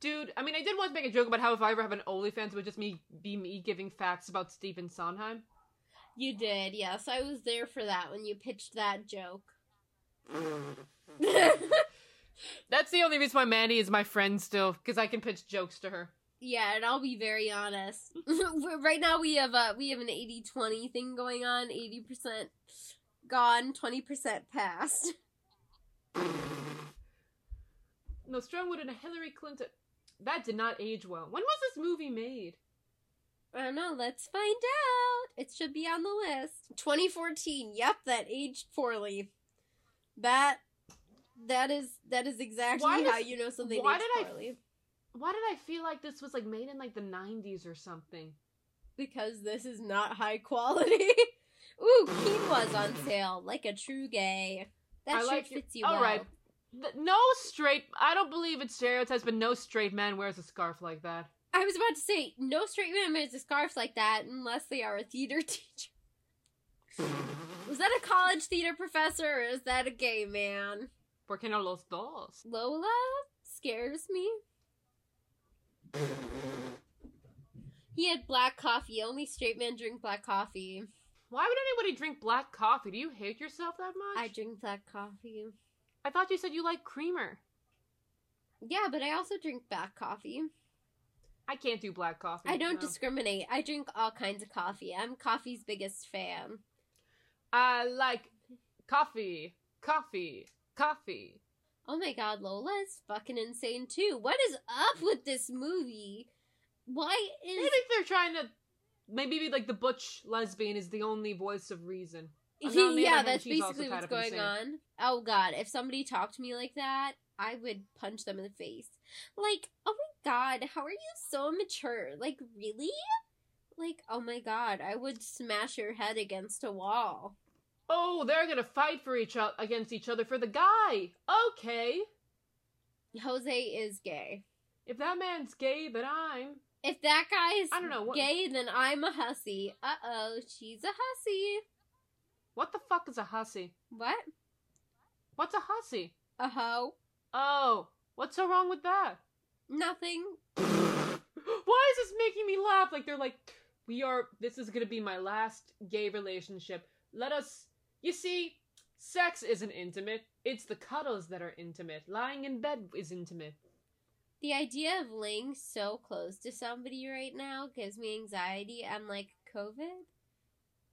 Dude, I mean, I did once make a joke about how if I ever have an OnlyFans, it would just me be me giving facts about Stephen Sondheim. You did, yes. I was there for that when you pitched that joke. That's the only reason why Mandy is my friend still, because I can pitch jokes to her. Yeah, and I'll be very honest. right now we have a we have an 80-20 thing going on. 80% gone, 20% passed. No, Strongwood and a Hillary Clinton. That did not age well. When was this movie made? I don't know, let's find out. It should be on the list. 2014. Yep, that aged poorly. That that is that is exactly Why how does- you know something why aged did I- poorly. Why did I feel like this was like made in like the 90s or something? Because this is not high quality. Ooh, quinoa's on sale, like a true gay. That I shirt like your- fits you All well. right. No straight. I don't believe it's stereotypes, but no straight man wears a scarf like that. I was about to say, no straight man wears a scarf like that unless they are a theater teacher. Was that a college theater professor or is that a gay man? ¿Por qué no los dos? Lola scares me. He had black coffee. Only straight men drink black coffee. Why would anybody drink black coffee? Do you hate yourself that much? I drink black coffee. I thought you said you like creamer. Yeah, but I also drink black coffee. I can't do black coffee. I don't no. discriminate. I drink all kinds of coffee. I'm coffee's biggest fan. I like coffee, coffee, coffee. Oh my god, Lola is fucking insane too. What is up with this movie? Why is Maybe they're trying to. Maybe like the butch lesbian is the only voice of reason. On the other yeah, hand, that's basically what's going insane. on. Oh god, if somebody talked to me like that, I would punch them in the face. Like, oh my god, how are you so immature? Like, really? Like, oh my god, I would smash your head against a wall. Oh, they're gonna fight for each other against each other for the guy. Okay, Jose is gay. if that man's gay, then I'm. If that guy's I don't know, what- gay, then I'm a hussy. Uh oh, she's a hussy. What the fuck is a hussy? What? What's a hussy? A hoe? Oh, what's so wrong with that? Nothing. Why is this making me laugh? Like they're like, we are. This is gonna be my last gay relationship. Let us. You see, sex isn't intimate. It's the cuddles that are intimate. Lying in bed is intimate. The idea of laying so close to somebody right now gives me anxiety. I'm like, COVID?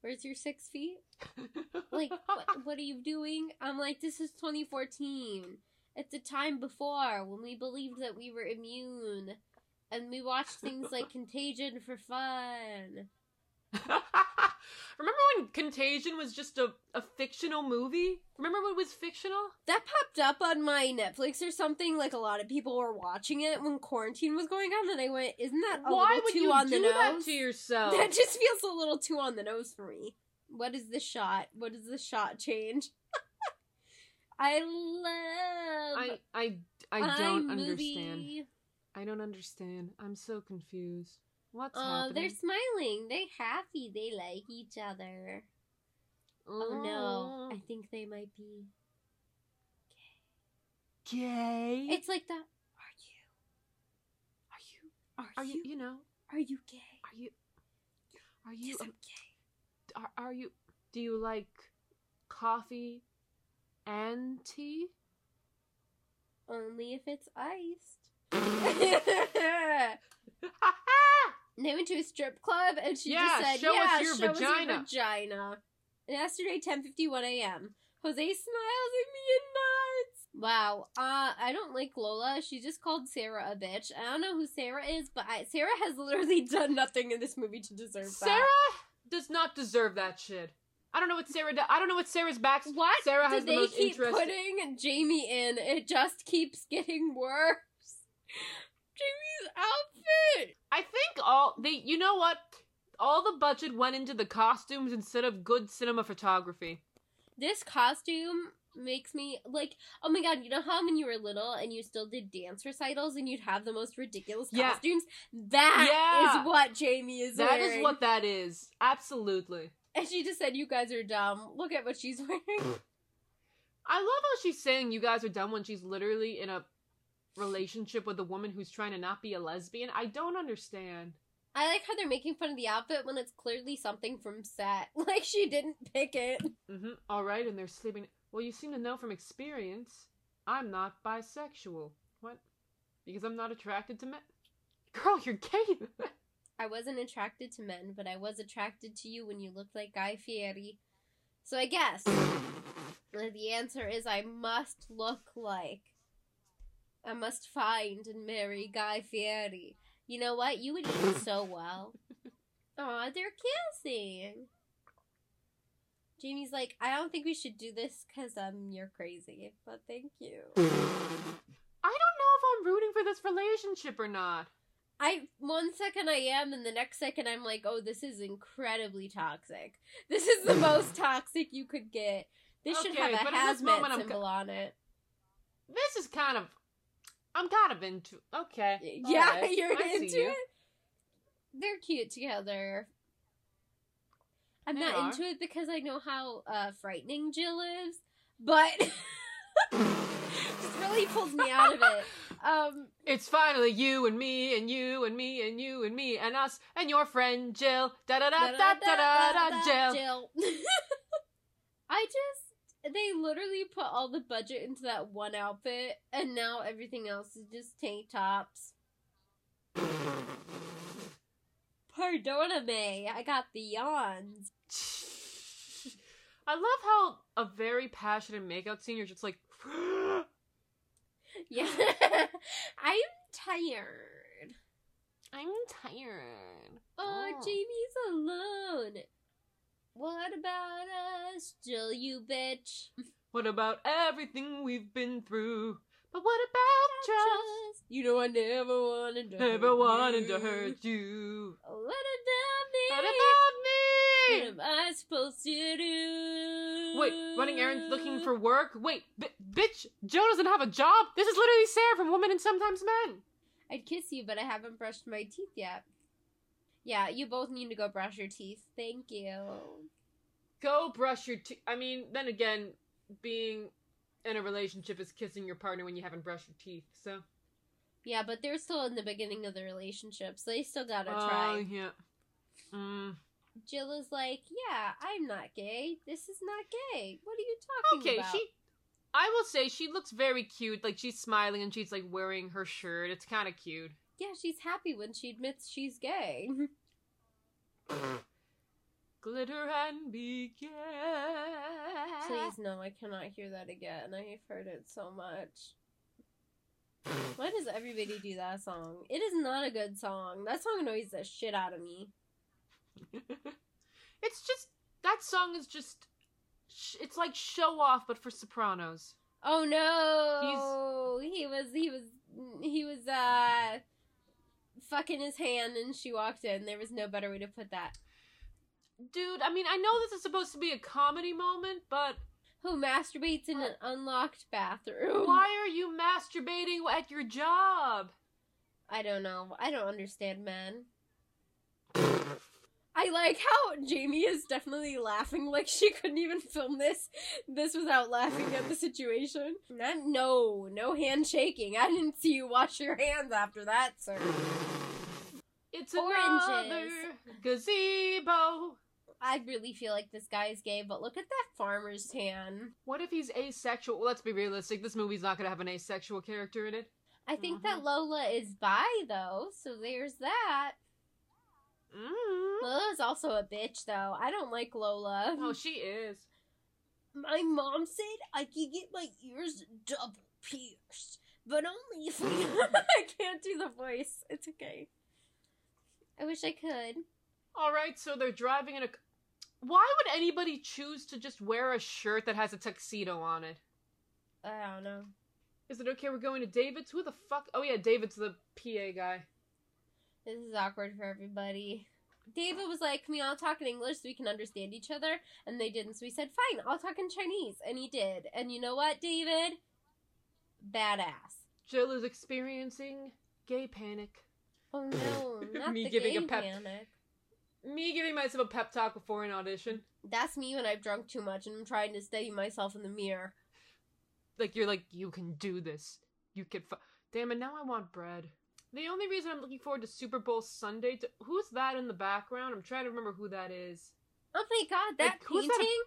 Where's your six feet? Like, what, what are you doing? I'm like, this is 2014. It's a time before when we believed that we were immune. And we watched things like Contagion for fun. Remember when Contagion was just a, a fictional movie? Remember when it was fictional? That popped up on my Netflix or something. Like, a lot of people were watching it when quarantine was going on. And I went, isn't that a Why little would too you on do the that to yourself? That just feels a little too on the nose for me. What is the shot? What is the shot change? I love I I I don't iMovie. understand. I don't understand. I'm so confused. What's Oh, they're smiling. They're happy. They like each other. Oh no, I think they might be. gay. Gay? It's like that. Are you? are you? Are, Are you? you? You know? Are you gay? Are you? Are you? Yes, I'm um, gay. are, are you? Do you like coffee and tea? Only if it's iced. they went to a strip club and she Yeah, just said, show us "Yeah, your show us vagina." your vagina." Yesterday, ten fifty one a.m. Jose smiles at me and nods. Wow. Uh, I don't like Lola. She just called Sarah a bitch. I don't know who Sarah is, but I, Sarah has literally done nothing in this movie to deserve Sarah does not deserve that shit. I don't know what Sarah does. I don't know what Sarah's back. that. What Sarah do has the they most keep interest- putting Jamie in? It just keeps getting worse. Jamie's outfit. I think all the You know what? All the budget went into the costumes instead of good cinema photography. This costume makes me like oh my god you know how when you were little and you still did dance recitals and you'd have the most ridiculous Yeah. costumes That is Yeah. what jamie is That wearing is what that is. Absolutely. and she just said you guys are dumb look at what she's wearing I love how she's saying you guys are dumb when she's literally in a relationship with a woman who's trying to not be a lesbian. I don't understand. i like how they're making fun of the outfit when it's clearly something from set like she didn't pick it Mm-hmm. All right, and they're sleeping. Well, you seem to know from experience. I'm not bisexual. What? Because I'm not attracted to men. Girl, you're gay. i wasn't attracted to men but i was attracted to you when you looked like guy fieri so i guess the answer is i must look like I must find and marry Guy Fieri. You know what? You would eat so well. Aw, they're kissing. Jamie's like, I don't think we should do this because um you're crazy, but thank you. I don't know if I'm rooting for this relationship or not. I one second I am, and the next second I'm like, oh, this is incredibly toxic. This is the most toxic you could get. This should Okay, have a but in this hazmat moment I'm symbol on it. This is kind of. I'm kind of into. Okay. Yeah, alright, you're I into you. it. They're cute together. I'm They not are. into it because I know how uh, frightening Jill is, but just really pulls me out of it. Um, It's finally you and me and you and me and you and me and us and your friend Jill. Da da da da da da da Jill. Jill. I just they literally put all the budget into that one outfit, and now everything else is just tank tops. Pardona me, I got the yawns. I love how a very passionate makeout scene. You're just like, Yeah. I'm tired. I'm tired. Oh, oh. Jamie's alone. What about us? Still you bitch. What about everything we've been through? But what about just? You know I never wanted to Never hurt wanted you. to hurt you. What about me? What about me? What am I supposed to do? Wait, running errands looking for work? Wait, bi- bitch, Joe doesn't have a job? This is literally Sarah from Women and Sometimes Men. I'd kiss you, but I haven't brushed my teeth yet. Yeah, you both need to go brush your teeth. Thank you. Go brush your teeth. I mean, then again, being in a relationship is kissing your partner when you haven't brushed your teeth, so. Yeah, but they're still in the beginning of the relationship, so they still gotta Oh, try. yeah. Mm. Jill is like, yeah, I'm not gay. This is not gay. What are you talking Okay, about? Okay, she. I will say she looks very cute. Like she's smiling and she's like wearing her shirt. It's kind of cute. Yeah, she's happy when she admits she's gay. Glitter and be gay. Please, no, I cannot hear that again. I've heard it so much. Why does everybody do that song? It is not a good song. That song annoys the shit out of me. it's just that song is just it's like show off, but for sopranos. Oh no! he was he was he was uh fucking his hand, and she walked in. There was no better way to put that. Dude, I mean, I know this is supposed to be a comedy moment, but Who masturbates in an unlocked bathroom? why are you masturbating at your job? I don't know. I don't understand men. I like how Jamie is definitely laughing like she couldn't even film this this without laughing at the situation. Not, no, no handshaking. I didn't see you wash your hands after that, sir. It's Oranges. gazebo. I really feel like this guy is gay, but look at that farmer's tan. What if he's asexual? Let's be realistic. This movie's not gonna have an asexual character in it. I think that mm-hmm. Lola is bi though, so there's that. Mm. Lola's also a bitch though. I don't like Lola. Oh, she is. My mom said I could get my ears double pierced, but only if I can't do the voice. It's okay. I wish I could. All right, so they're driving in a. Why would anybody choose to just wear a shirt that has a tuxedo on it? I don't know. Is it okay? We're going to David's. Who the fuck? Oh yeah, David's the PA guy. This is awkward for everybody. David was like, Can we all talk in English so we can understand each other? And they didn't, so we said, Fine, I'll talk in Chinese. And he did. And you know what, David? Badass. Jill is experiencing gay panic. Oh no, not Me the giving gay a pep- panic. Me giving myself a pep talk before an audition. That's me when I've drunk too much and I'm trying to steady myself in the mirror. Like you're like you can do this. You can. Fu- Damn it! Now I want bread. The only reason I'm looking forward to Super Bowl Sunday. To- who's that in the background? I'm trying to remember who that is. Oh my god, that Like, painting? that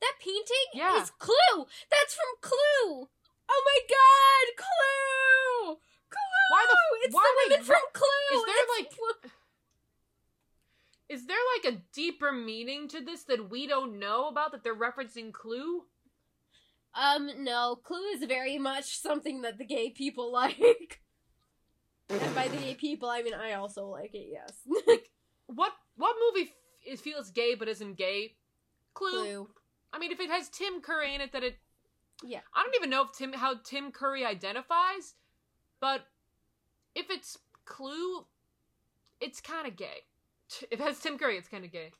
That, painting Yeah. is Clue! That's from Clue! Oh my god, Clue! Clue! Why the- It's why the women from Clue! Is there, It's like- Clue. Is there like a deeper meaning to this that we don't know about that they're referencing Clue? Um, no, Clue is very much something that the gay people like. And by the gay people, I mean I also like it, yes. What what movie f- it feels gay but isn't gay? Clue. Clue. I mean, if it has Tim Curry in it, that it. Yeah. I don't even know if Tim how Tim Curry identifies, but if it's Clue, it's kind of gay. If it has Tim Curry, it's kind of gay.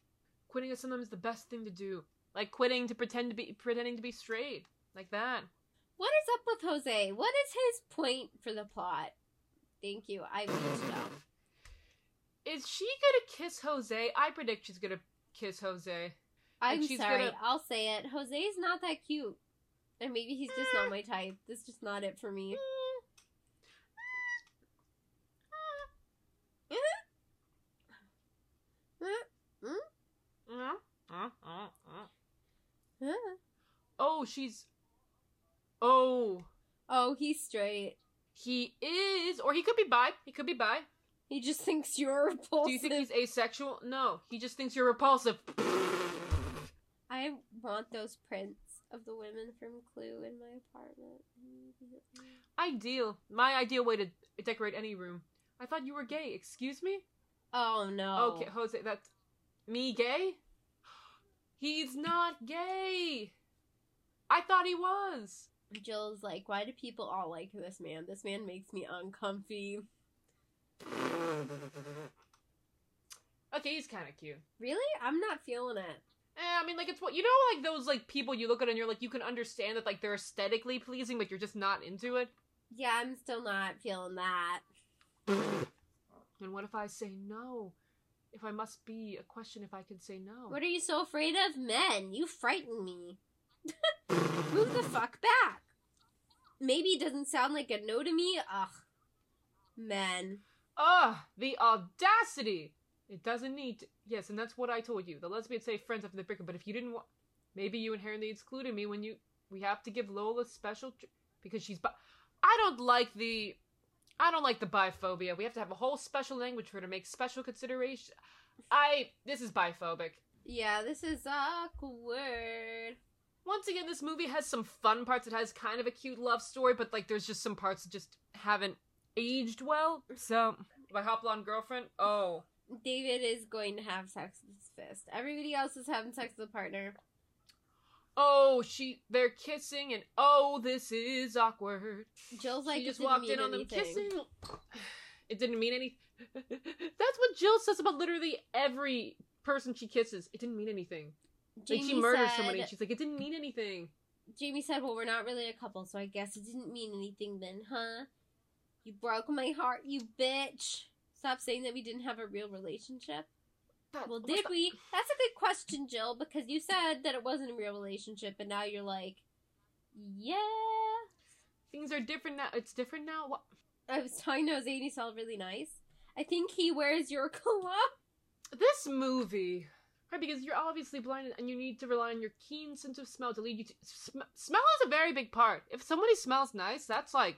Quitting is sometimes the best thing to do, like quitting to pretend to be pretending to be straight, like that. What is up with Jose? What is his point for the plot? Thank you. I need to know. Is she gonna kiss Jose? I predict she's gonna kiss Jose. I'm she's sorry. gonna- I'll say it. Jose's not that cute. And maybe he's just not eh. my type. This is just not it for me. Eh. Eh. Oh, she's. Oh, Oh, he's straight. He is, or he could be bi. He could be bi. He just thinks you're repulsive. Do you think he's asexual? No, he just thinks you're repulsive. I want those prints of the women from Clue in my apartment. Ideal. My ideal way to decorate any room. I thought you were gay. Excuse me? Oh no. Okay, Jose, that's me gay? He's not gay. I thought he was. Jill's like, why do people all like this man? This man makes me uncomfy. Okay, he's kind of cute. Really? I'm not feeling it. Eh, I mean, like it's what you know, like those like people you look at and you're like you can understand that like they're aesthetically pleasing, but you're just not into it. Yeah, I'm still not feeling that. And what if I say no? If I must be a question, if I can say no. What are you so afraid of? Men, you frighten me. Move the fuck back. Maybe it doesn't sound like a no to me. Ugh. Men. Ugh, the audacity! It doesn't need to. Yes, and that's what I told you. The lesbians say friends after the breakup, but if you didn't want. Maybe you inherently excluded me when you. We have to give Lola special. Tr- because she's. Bi- I don't like the. I don't like the biphobia. We have to have a whole special language for her to make special consideration. I. This is biphobic. Yeah, this is awkward. Once again, this movie has some fun parts. It has kind of a cute love story, but like there's just some parts that just haven't aged well. So, my hop on girlfriend. Oh. David is going to have sex with his fist. Everybody else is having sex with a partner. Oh, she they're kissing and oh, this is awkward. Jill's like, she just walked in on anything. them kissing. It didn't mean any. That's what Jill says about literally every person she kisses. It didn't mean anything. Like she Jamie murders said- somebody. She's like, it didn't mean anything. Jamie said, "Well, we're not really a couple, so I guess it didn't mean anything then, huh? You broke my heart, you bitch. Stop saying that we didn't have a real relationship. That- Well, did the- we? That's a good question, Jill, because you said that it wasn't a real relationship, and now you're like, yeah. Things are different now. It's different now. What? I was talking to Jose and he smelled really nice. I think he wears your color. This movie, right? Because you're obviously blind and you need to rely on your keen sense of smell to lead you to. Sm- smell is a very big part. If somebody smells nice, that's like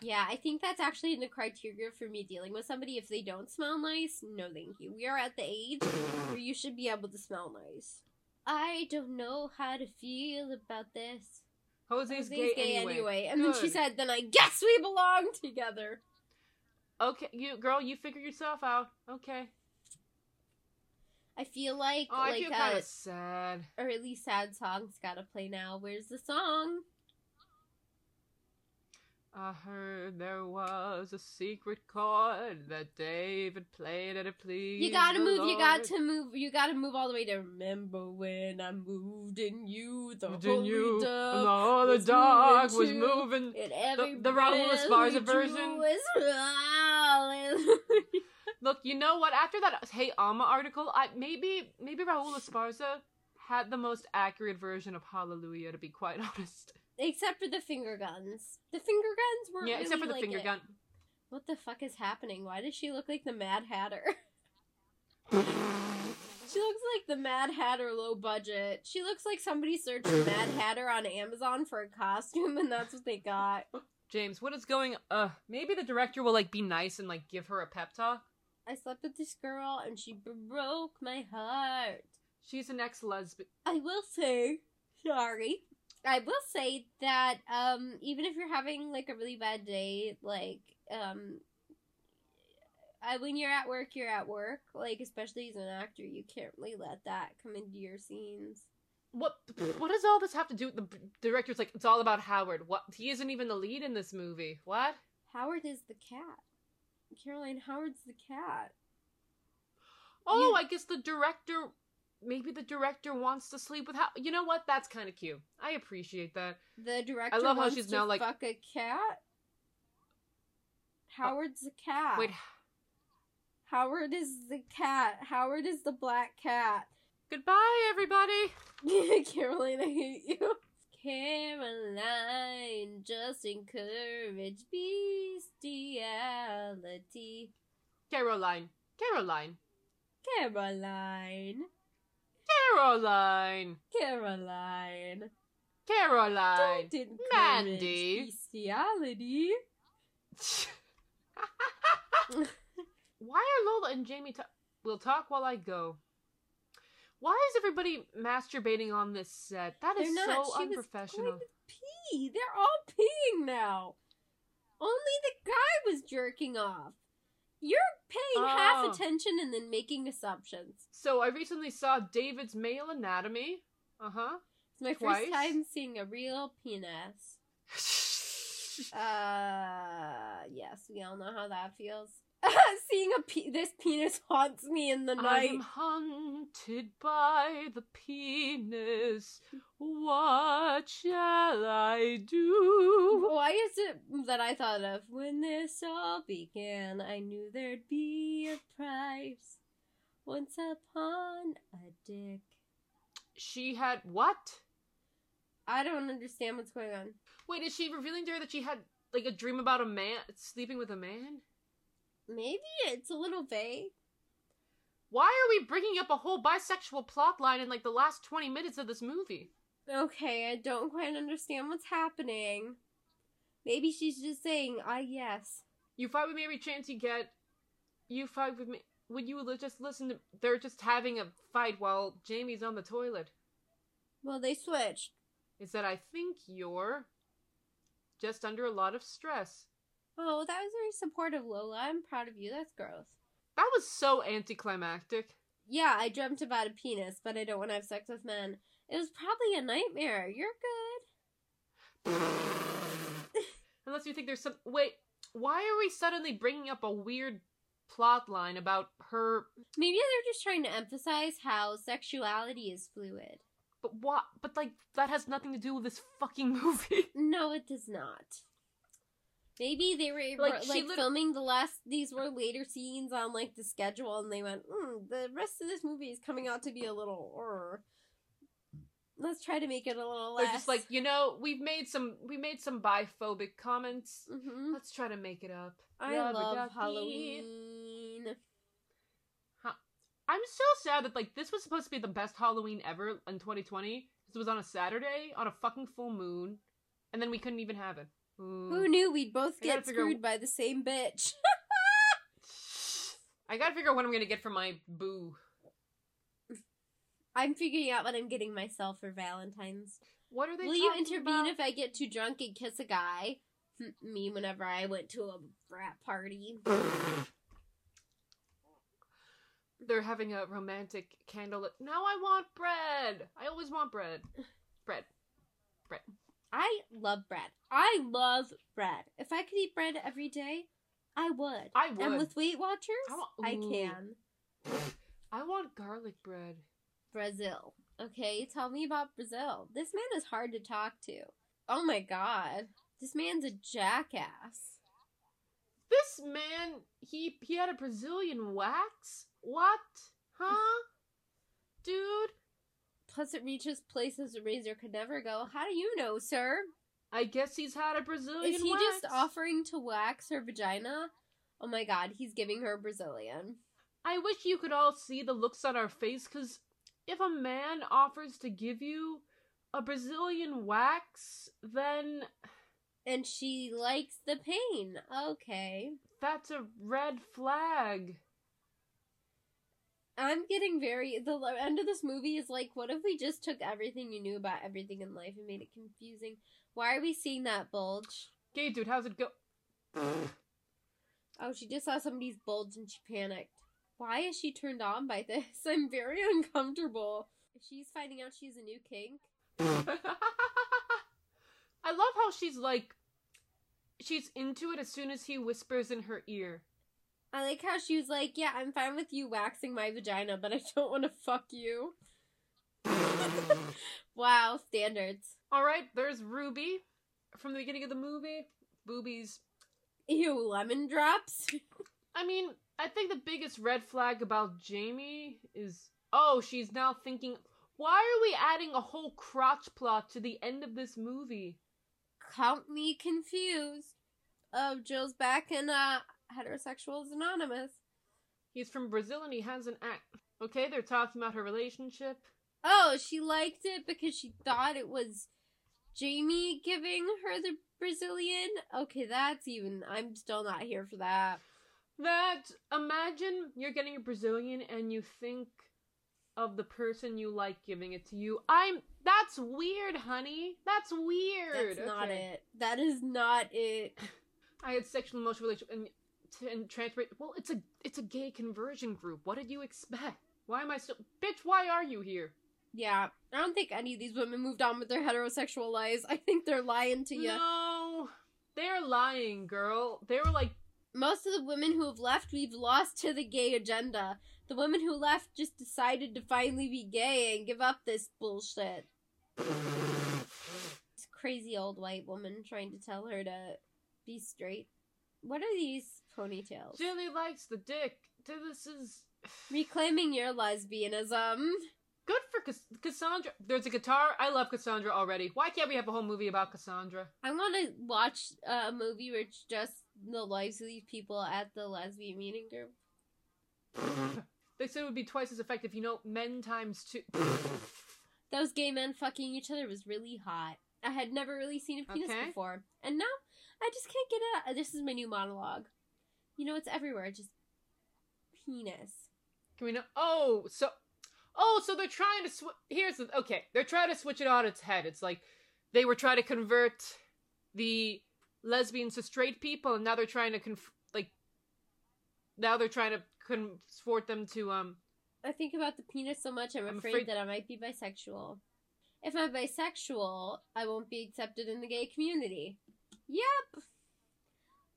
Yeah, I think that's actually in the criteria for me dealing with somebody. If they don't smell nice, no thank you. We are at the age where you should be able to smell nice. I don't know how to feel about this. Jose's, Jose's gay, anyway. And then she said, then I guess we belong together. Okay, you girl, you figure yourself out. Okay. I feel like, Oh, I like feel kind a, of uh, sad. a really sad song's gotta play now. Where's the song? I heard there was a secret chord that David played at a plea. You gotta move, you got to move, you gotta move all the way to remember when I moved in you, the Didn't holy you? Dove. all the was dog moving was moving. And every the breath Esparza we version? was hallelujah. Look, you know what? After that Hey Alma article, I maybe maybe Raúl Esparza had the most accurate version of Hallelujah. To be quite honest. Except for the finger guns. The finger guns weren't yeah, except for the like finger it. gun. What the fuck is happening? Why does she look like the Mad Hatter? she looks like the Mad Hatter low budget. She looks like somebody searched Mad Hatter on Amazon for a costume and that's what they got. James, what is going? Uh, maybe the director will like be nice and like give her a pep talk. I slept with this girl and she broke my heart. She's an ex-lesbian. I will say, sorry. I will say that um even if you're having like a really bad day, like um I, when you're at work, you're at work. Like especially as an actor, you can't really let that come into your scenes. What? What does all this have to do? with The director's like, it's all about Howard. What? He isn't even the lead in this movie. What? Howard is the cat. Caroline Howard's the cat. Oh, You- I guess the director. Maybe the director wants to sleep with how. You know what? That's kind of cute. I appreciate that. The director I love how she's to now, like- fuck a cat. Oh, Howard's the cat. Wait, Howard is the cat. Howard is the black cat. goodbye, everybody. Caroline, I hate you. Caroline, just encourage bestiality. Caroline. Caroline. Caroline, Caroline. Caroline, Caroline. don't encourage Mandy. bestiality. Why are Lola and Jamie ta- We'll talk while I go. Why is everybody masturbating on this set? That is They're not. so She was unprofessional. pee. They're all peeing now. Only the guy was jerking off. You're paying Oh. half attention and then making assumptions. So I recently saw David's Male Anatomy. Uh huh. It's my Twice? first time seeing a real penis. Uh, yes, we all know how that feels. seeing a pe- this penis haunts me in the night. I'm haunted by the penis. What shall I do? Why is it that I thought of when this all began? I knew there'd be a price once upon a dick. She had what? I don't understand what's going on. Wait, is she revealing to her that she had like a dream about a man sleeping with a man? Maybe it's a little vague. Why are we bringing up a whole bisexual plot line in like the last 20 minutes of this movie? Okay, I don't quite understand what's happening. Maybe she's just saying, "I yes." You fight with me every chance you get. You fight with me. Would you just listen to. They're just having a fight while Jamie's on the toilet. Well, they switched. Is that I think you're just under a lot of stress. Oh, that was very supportive, Lola. I'm proud of you. That's gross. That was so anticlimactic. Yeah, I dreamt about a penis, but I don't want to have sex with men. It was probably a nightmare. You're good. Unless you think there's some. Wait, why are we suddenly bringing up a weird plot line about her. Maybe they're just trying to emphasize how sexuality is fluid. But what? But like, that has nothing to do with this fucking movie. No, it does not. Maybe they were Like, like, filming the last. These were later scenes on like the schedule, and they went, mm, "The rest of this movie is coming out to be a little." Or let's try to make it a little less. They're just like, you know, we've made some we made some biphobic comments. hmm Let's try to make it up. I Rubber love ducky. Halloween. I'm so sad that like this was supposed to be the best Halloween ever in 2020 because it was on a Saturday on a fucking full moon, and then we couldn't even have it. Ooh. Who knew we'd both I get screwed by the same bitch? I gotta figure out what I'm gonna get for my boo. I'm figuring out what I'm getting myself for Valentine's. What are they? Will you intervene about? if I get too drunk and kiss a guy? Hm, me, whenever I went to a frat party. They're having a romantic candlelit. Now I want bread. I always want bread. bread. Bread. I love bread. I love bread. If I could eat bread every day, I would. I would. And with Weight Watchers, I want- I can. I want garlic bread. Brazil. Okay, tell me about Brazil. This man is hard to talk to. Oh my god. This man's a jackass. This man, he he had a Brazilian wax. What? Huh? Dude, Plus, it reaches places a razor could never go. How do you know, sir? I guess he's had a Brazilian Is he wax. just offering to wax her vagina? Oh my god, he's giving her a Brazilian. I wish you could all see the looks on our face, because if a man offers to give you a Brazilian wax, then And she likes the pain. Okay. that's a red flag. I'm getting very. The end of this movie is like, what if we just took everything you knew about everything in life and made it confusing? Why are we seeing that bulge? Gay dude, how's it go? Oh, she just saw somebody's bulge and she panicked. Why is she turned on by this? I'm very uncomfortable. If she's finding out she's a new kink, I love how she's like, she's into it as soon as he whispers in her ear. I like how she was like, "Yeah, I'm fine with you waxing my vagina, but I don't want to fuck you." wow, standards. All right, there's Ruby from the beginning of the movie. Boobies. Ew, lemon drops. I mean, I think the biggest red flag about Jamie is oh, she's now thinking, why are we adding a whole crotch plot to the end of this movie? Count me confused. Oh, Jill's back in uh heterosexuals anonymous. He's from Brazil and he has an act. Okay, they're talking about her relationship. Oh, she liked it because she thought it was Jamie giving her the Brazilian. Okay, that's even. I'm still not here for that. That imagine you're getting a Brazilian and you think of the person you like giving it to you. I'm that's weird, honey. That's weird. That's not Okay. it. That is not it. I had sexual emotional relationship and and transfer. Well, it's a it's a gay conversion group. What did you expect? Why am I so bitch? Why are you here? Yeah, I don't think any of these women moved on with their heterosexual lives. I think they're lying to you. No, they're lying, girl. They were like, Most of the women who have left, we've lost to the gay agenda. The women who left just decided to finally be gay and give up this bullshit. This crazy old white woman trying to tell her to be straight. What are these ponytails? Jilly likes the dick. This is Reclaiming your lesbianism. good for Cass- Cassandra. There's a guitar. I love Cassandra already. Why can't we have a whole movie about Cassandra? I want to watch a movie where it's just the lives of these people at the lesbian meeting group. They said it would be twice as effective. You know, men times two. Those gay men fucking each other was really hot. I had never really seen a penis Okay. before. And now I just can't get it out. This is my new monologue. You know, it's everywhere. Just penis. Can we know? Oh, so, oh, so they're trying to switch. Here's the okay. They're trying to switch it on its head. It's like they were trying to convert the lesbians to straight people, and now they're trying to conf- like. Now they're trying to convert them to um. I think about the penis so much, I'm, I'm afraid, afraid- that I might be bisexual. If I'm bisexual, I won't be accepted in the gay community. Yep.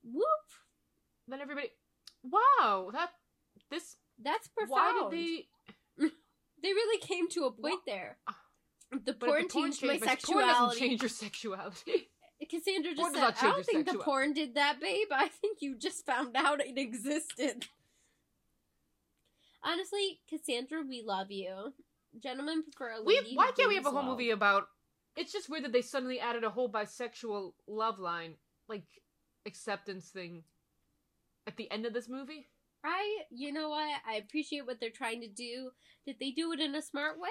Whoop. Then everybody, wow, that this. That's profound. Why did they? They really came to a point there. Ah. The But porn the porn changed my changed- Porn doesn't sexuality. change your sexuality. Cassandra just does said, I don't think the porn did that, babe. I think you just found out it existed. Honestly, Cassandra, we love you. Gentlemen prefer a we lady. why can't we have a whole well. movie about? It's just weird that they suddenly added a whole bisexual love line, like acceptance thing, at the end of this movie. I, you know what? I appreciate what they're trying to do. Did they do it in a smart way?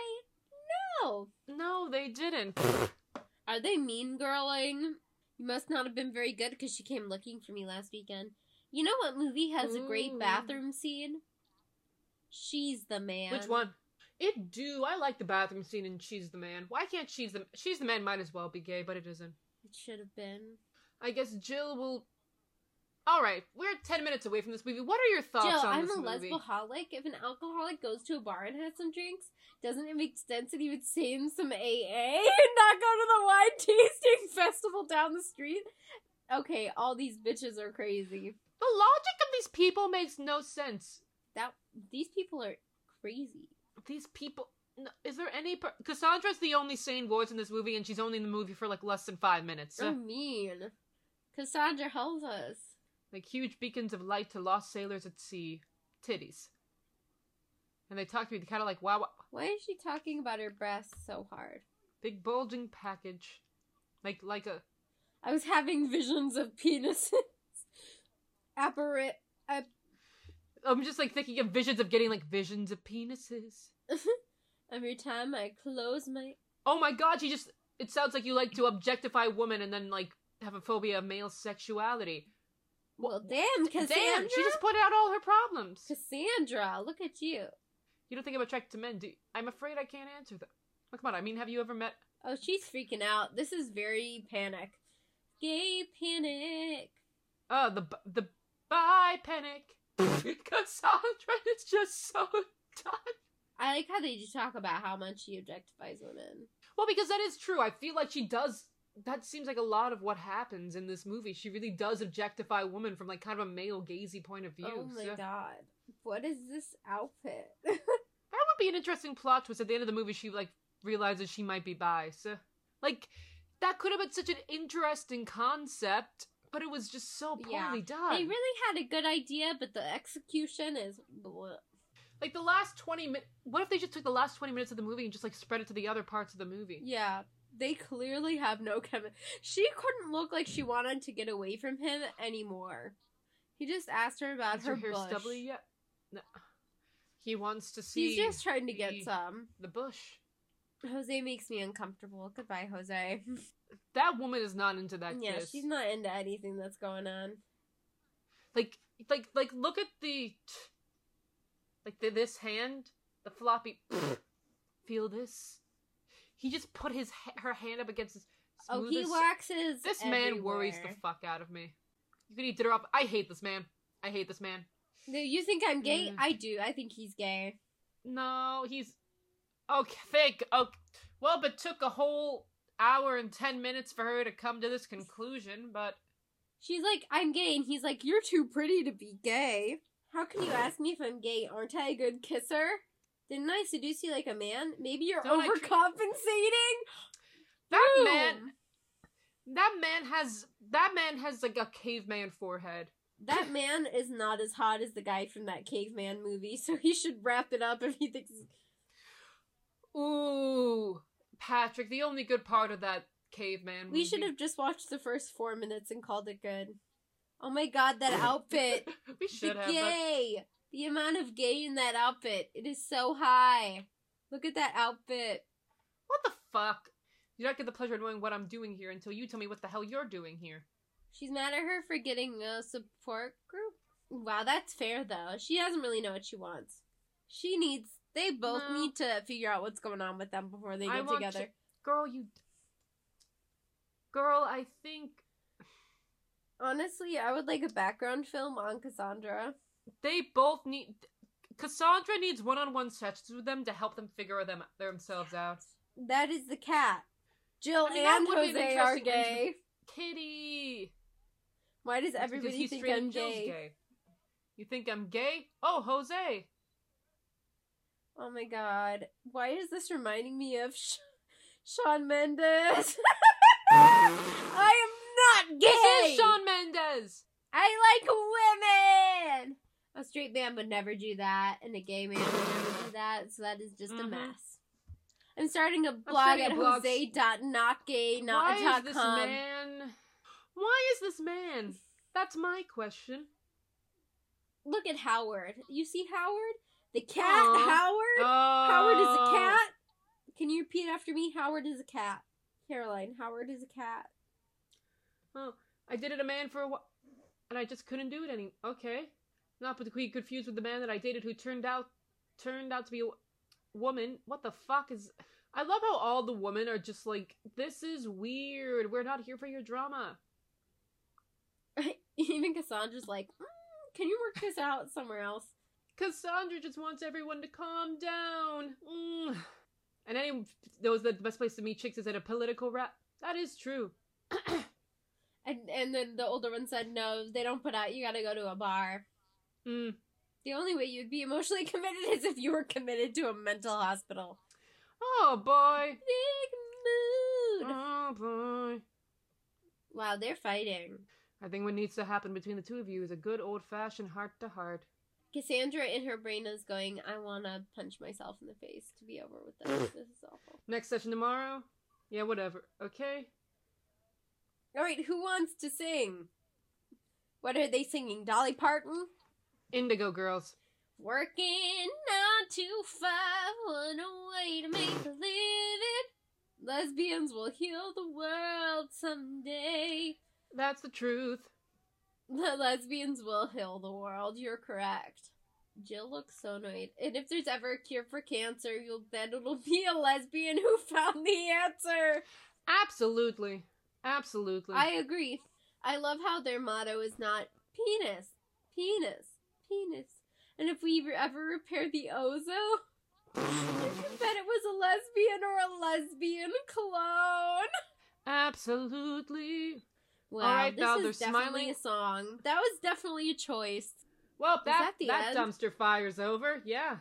No. No, they didn't. Are they mean girling? You must not have been very good because she came looking for me last weekend. You know what movie has a great bathroom scene? She's the man. Which one? It do. I like the bathroom scene in She's the Man. Why can't She's the She's the Man might as well be gay, but it isn't. It should have been. I guess Jill will. All right, we're ten minutes away from this movie. What are your thoughts Jill, on I'm this a movie? lesboholic. If an alcoholic goes to a bar and has some drinks, doesn't it make sense that he would save some AA and not go to the wine tasting festival down the street? Okay, all these bitches are crazy. The logic of these people makes no sense. That these people are crazy. These people. no, Is there any? Per- Cassandra's the only sane voice in this movie, and she's only in the movie for like less than five minutes. So mean. Cassandra help us. Like huge beacons of light to lost sailors at sea. Titties. And they talk to me kind of like, wow, Why is she talking about her breasts so hard? big bulging package, like like a I was having visions of penises. Apparit. I'm just like thinking of visions of getting like visions of penises. Every time I close my. Oh my god, she just it sounds like you like to objectify women and then like have a phobia of male sexuality. Well, damn, Cassandra. Damn, she just put out all her problems. Cassandra, look at you. You don't think I'm attracted to men, do you? I'm afraid I can't answer that. Oh, come on, I mean, have you ever met Oh, she's freaking out. This is very panic. Gay panic. Oh, the b- the bye panic. Because Cassandra is just so done. I like how they just talk about how much she objectifies women. Well, because that is true. I feel like she does. That seems like a lot of what happens in this movie. She really does objectify women from like kind of a male gazy point of view. oh my so- god. What is this outfit? That would be an interesting plot twist. At the end of the movie, she like realizes she might be bi. So, like, that could have been such an interesting concept, but it was just so poorly Yeah. done. they really had a good idea, but the execution is. bleh. like the last twenty minutes. What if they just took the last twenty minutes of the movie and just like spread it to the other parts of the movie? Yeah, they clearly have no chemistry. She couldn't look like she wanted to get away from him anymore. He just asked her about Is her hair bush. stubbly yet? No. He wants to see. He's just trying to get some. the bush. Jose makes me uncomfortable. Goodbye, Jose. That woman is not into that yeah, kiss. she's not into anything that's going on. like like like look at the like the, this hand the floppy. Feel this? He just put his her hand up against his. Oh, he waxes. This man worries the fuck out of me. You can eat dinner up. I hate this man. I hate this man. No, you think I'm gay? Mm. I do. I think he's gay. No, he's okay. Fake. Okay. Well, but took a whole hour and ten minutes for her to come to this conclusion. But She's like, I'm gay, and he's like, You're too pretty to be gay. How can you ask me if I'm gay? Aren't I a good kisser? Didn't I seduce you like a man? Maybe you're Don't overcompensating. that Boom. man, that man has that man has like a caveman forehead. That man is not as hot as the guy from that caveman movie, so he should wrap it up if he thinks. Ooh, Patrick. The only good part of that caveman. We should have just watched the first four minutes and called it good. Oh my god, that outfit! we the should have. But gay! The amount of gay in that outfit. It is so high. Look at that outfit. what the fuck? You don't get the pleasure of knowing what I'm doing here until you tell me what the hell you're doing here. She's mad at her for getting a support group. Wow, that's fair though. She doesn't really know what she wants. She needs. They both No. need to figure out what's going on with them before they I get want together. to- Girl, you. Girl, I think Honestly, I would like a background film on Cassandra. They both need. Cassandra needs one-on-one sessions with them to help them figure them themselves out. That is the cat. Jill I mean, and be an Jose are gay. Kitty. Why does everybody think I'm Jill's gay? You think I'm gay? Oh, Jose. Oh my god. Why is this reminding me of Sh- Shawn Mendes? I am not gay! This is Shawn Mendes. I like women! A straight man would never do that, and a gay man would never do that, so that is just a Mhm. mess. I'm starting a blog starting at a jose.notgay.com. Why is this man? Why is this man? That's my question. Look at Howard. You see Howard? The cat Aw. Howard? Oh. Howard is a cat? Can you repeat after me? Howard is a cat. Caroline, Howard is a cat. Oh, I did it a man for a while, and I just couldn't do it any. Okay, not to be confused with the man that I dated who turned out turned out to be a woman. What the fuck is? I love how all the women are just like, this is weird. We're not here for your drama. Even Cassandra's like, mm, can you work this out somewhere else? Cassandra just wants everyone to calm down. Mm. And any that the best place to meet chicks is at a political rap. That is true. And and then the older one said, no, they don't put out. You gotta go to a bar. Mm. The only way you'd be emotionally committed is if you were committed to a mental hospital. Oh boy. Big mood. Oh boy. Wow, they're fighting. I think what needs to happen between the two of you is a good old fashioned heart to heart. Cassandra in her brain is going, I wanna punch myself in the face to be over with this. this is awful. Next session tomorrow? Yeah, whatever. Okay? Alright, who wants to sing? What are they singing? Dolly Parton? Indigo Girls. Working nine to five, what a way to make a living. Lesbians will heal the world someday. That's the truth. The lesbians will heal the world. You're correct. Jill looks so annoyed. And if there's ever a cure for cancer, you'll bet it'll be a lesbian who found the answer. Absolutely. Absolutely. I agree. I love how their motto is not penis, penis, penis. And if we ever repair the ozo, I bet it was a lesbian or a lesbian clone. Absolutely. Wow, right, this now is they're definitely smiling. a song. That was definitely a choice. Well, that that the that end? dumpster fire's over. Yeah.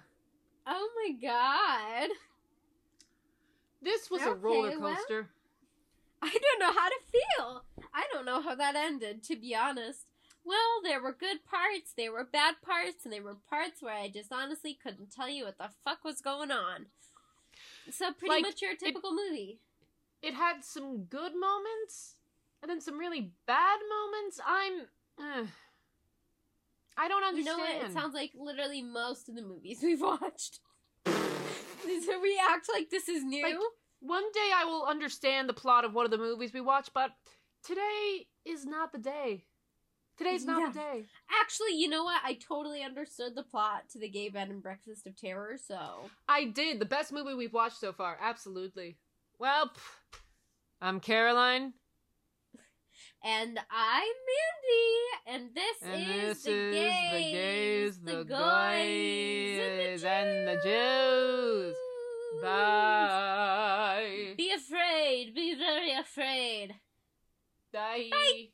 Oh my god. This was a Okay, roller well. coaster. I don't know how to feel. I don't know how that ended, to be honest. Well, there were good parts, there were bad parts, and there were parts where I just honestly couldn't tell you what the fuck was going on. So pretty Like, much your typical movie. It had some good moments and then some really bad moments. I'm uh, I don't understand. You know what? It sounds like literally most of the movies we've watched. so we act like this is new. Like, One day I will understand the plot of one of the movies we watch, but today is not the day. Today's not Yeah. the day. Actually, you know what? I totally understood the plot to the Gay Bed and Breakfast of Terror, so I did. The best movie we've watched so far. Absolutely. Well, pff, I'm Caroline. and I'm Mandy, and this And is this the is gays, the gays, the goys, goys, and the Jews. Bye. Be afraid. Be very afraid. Bye. Bye.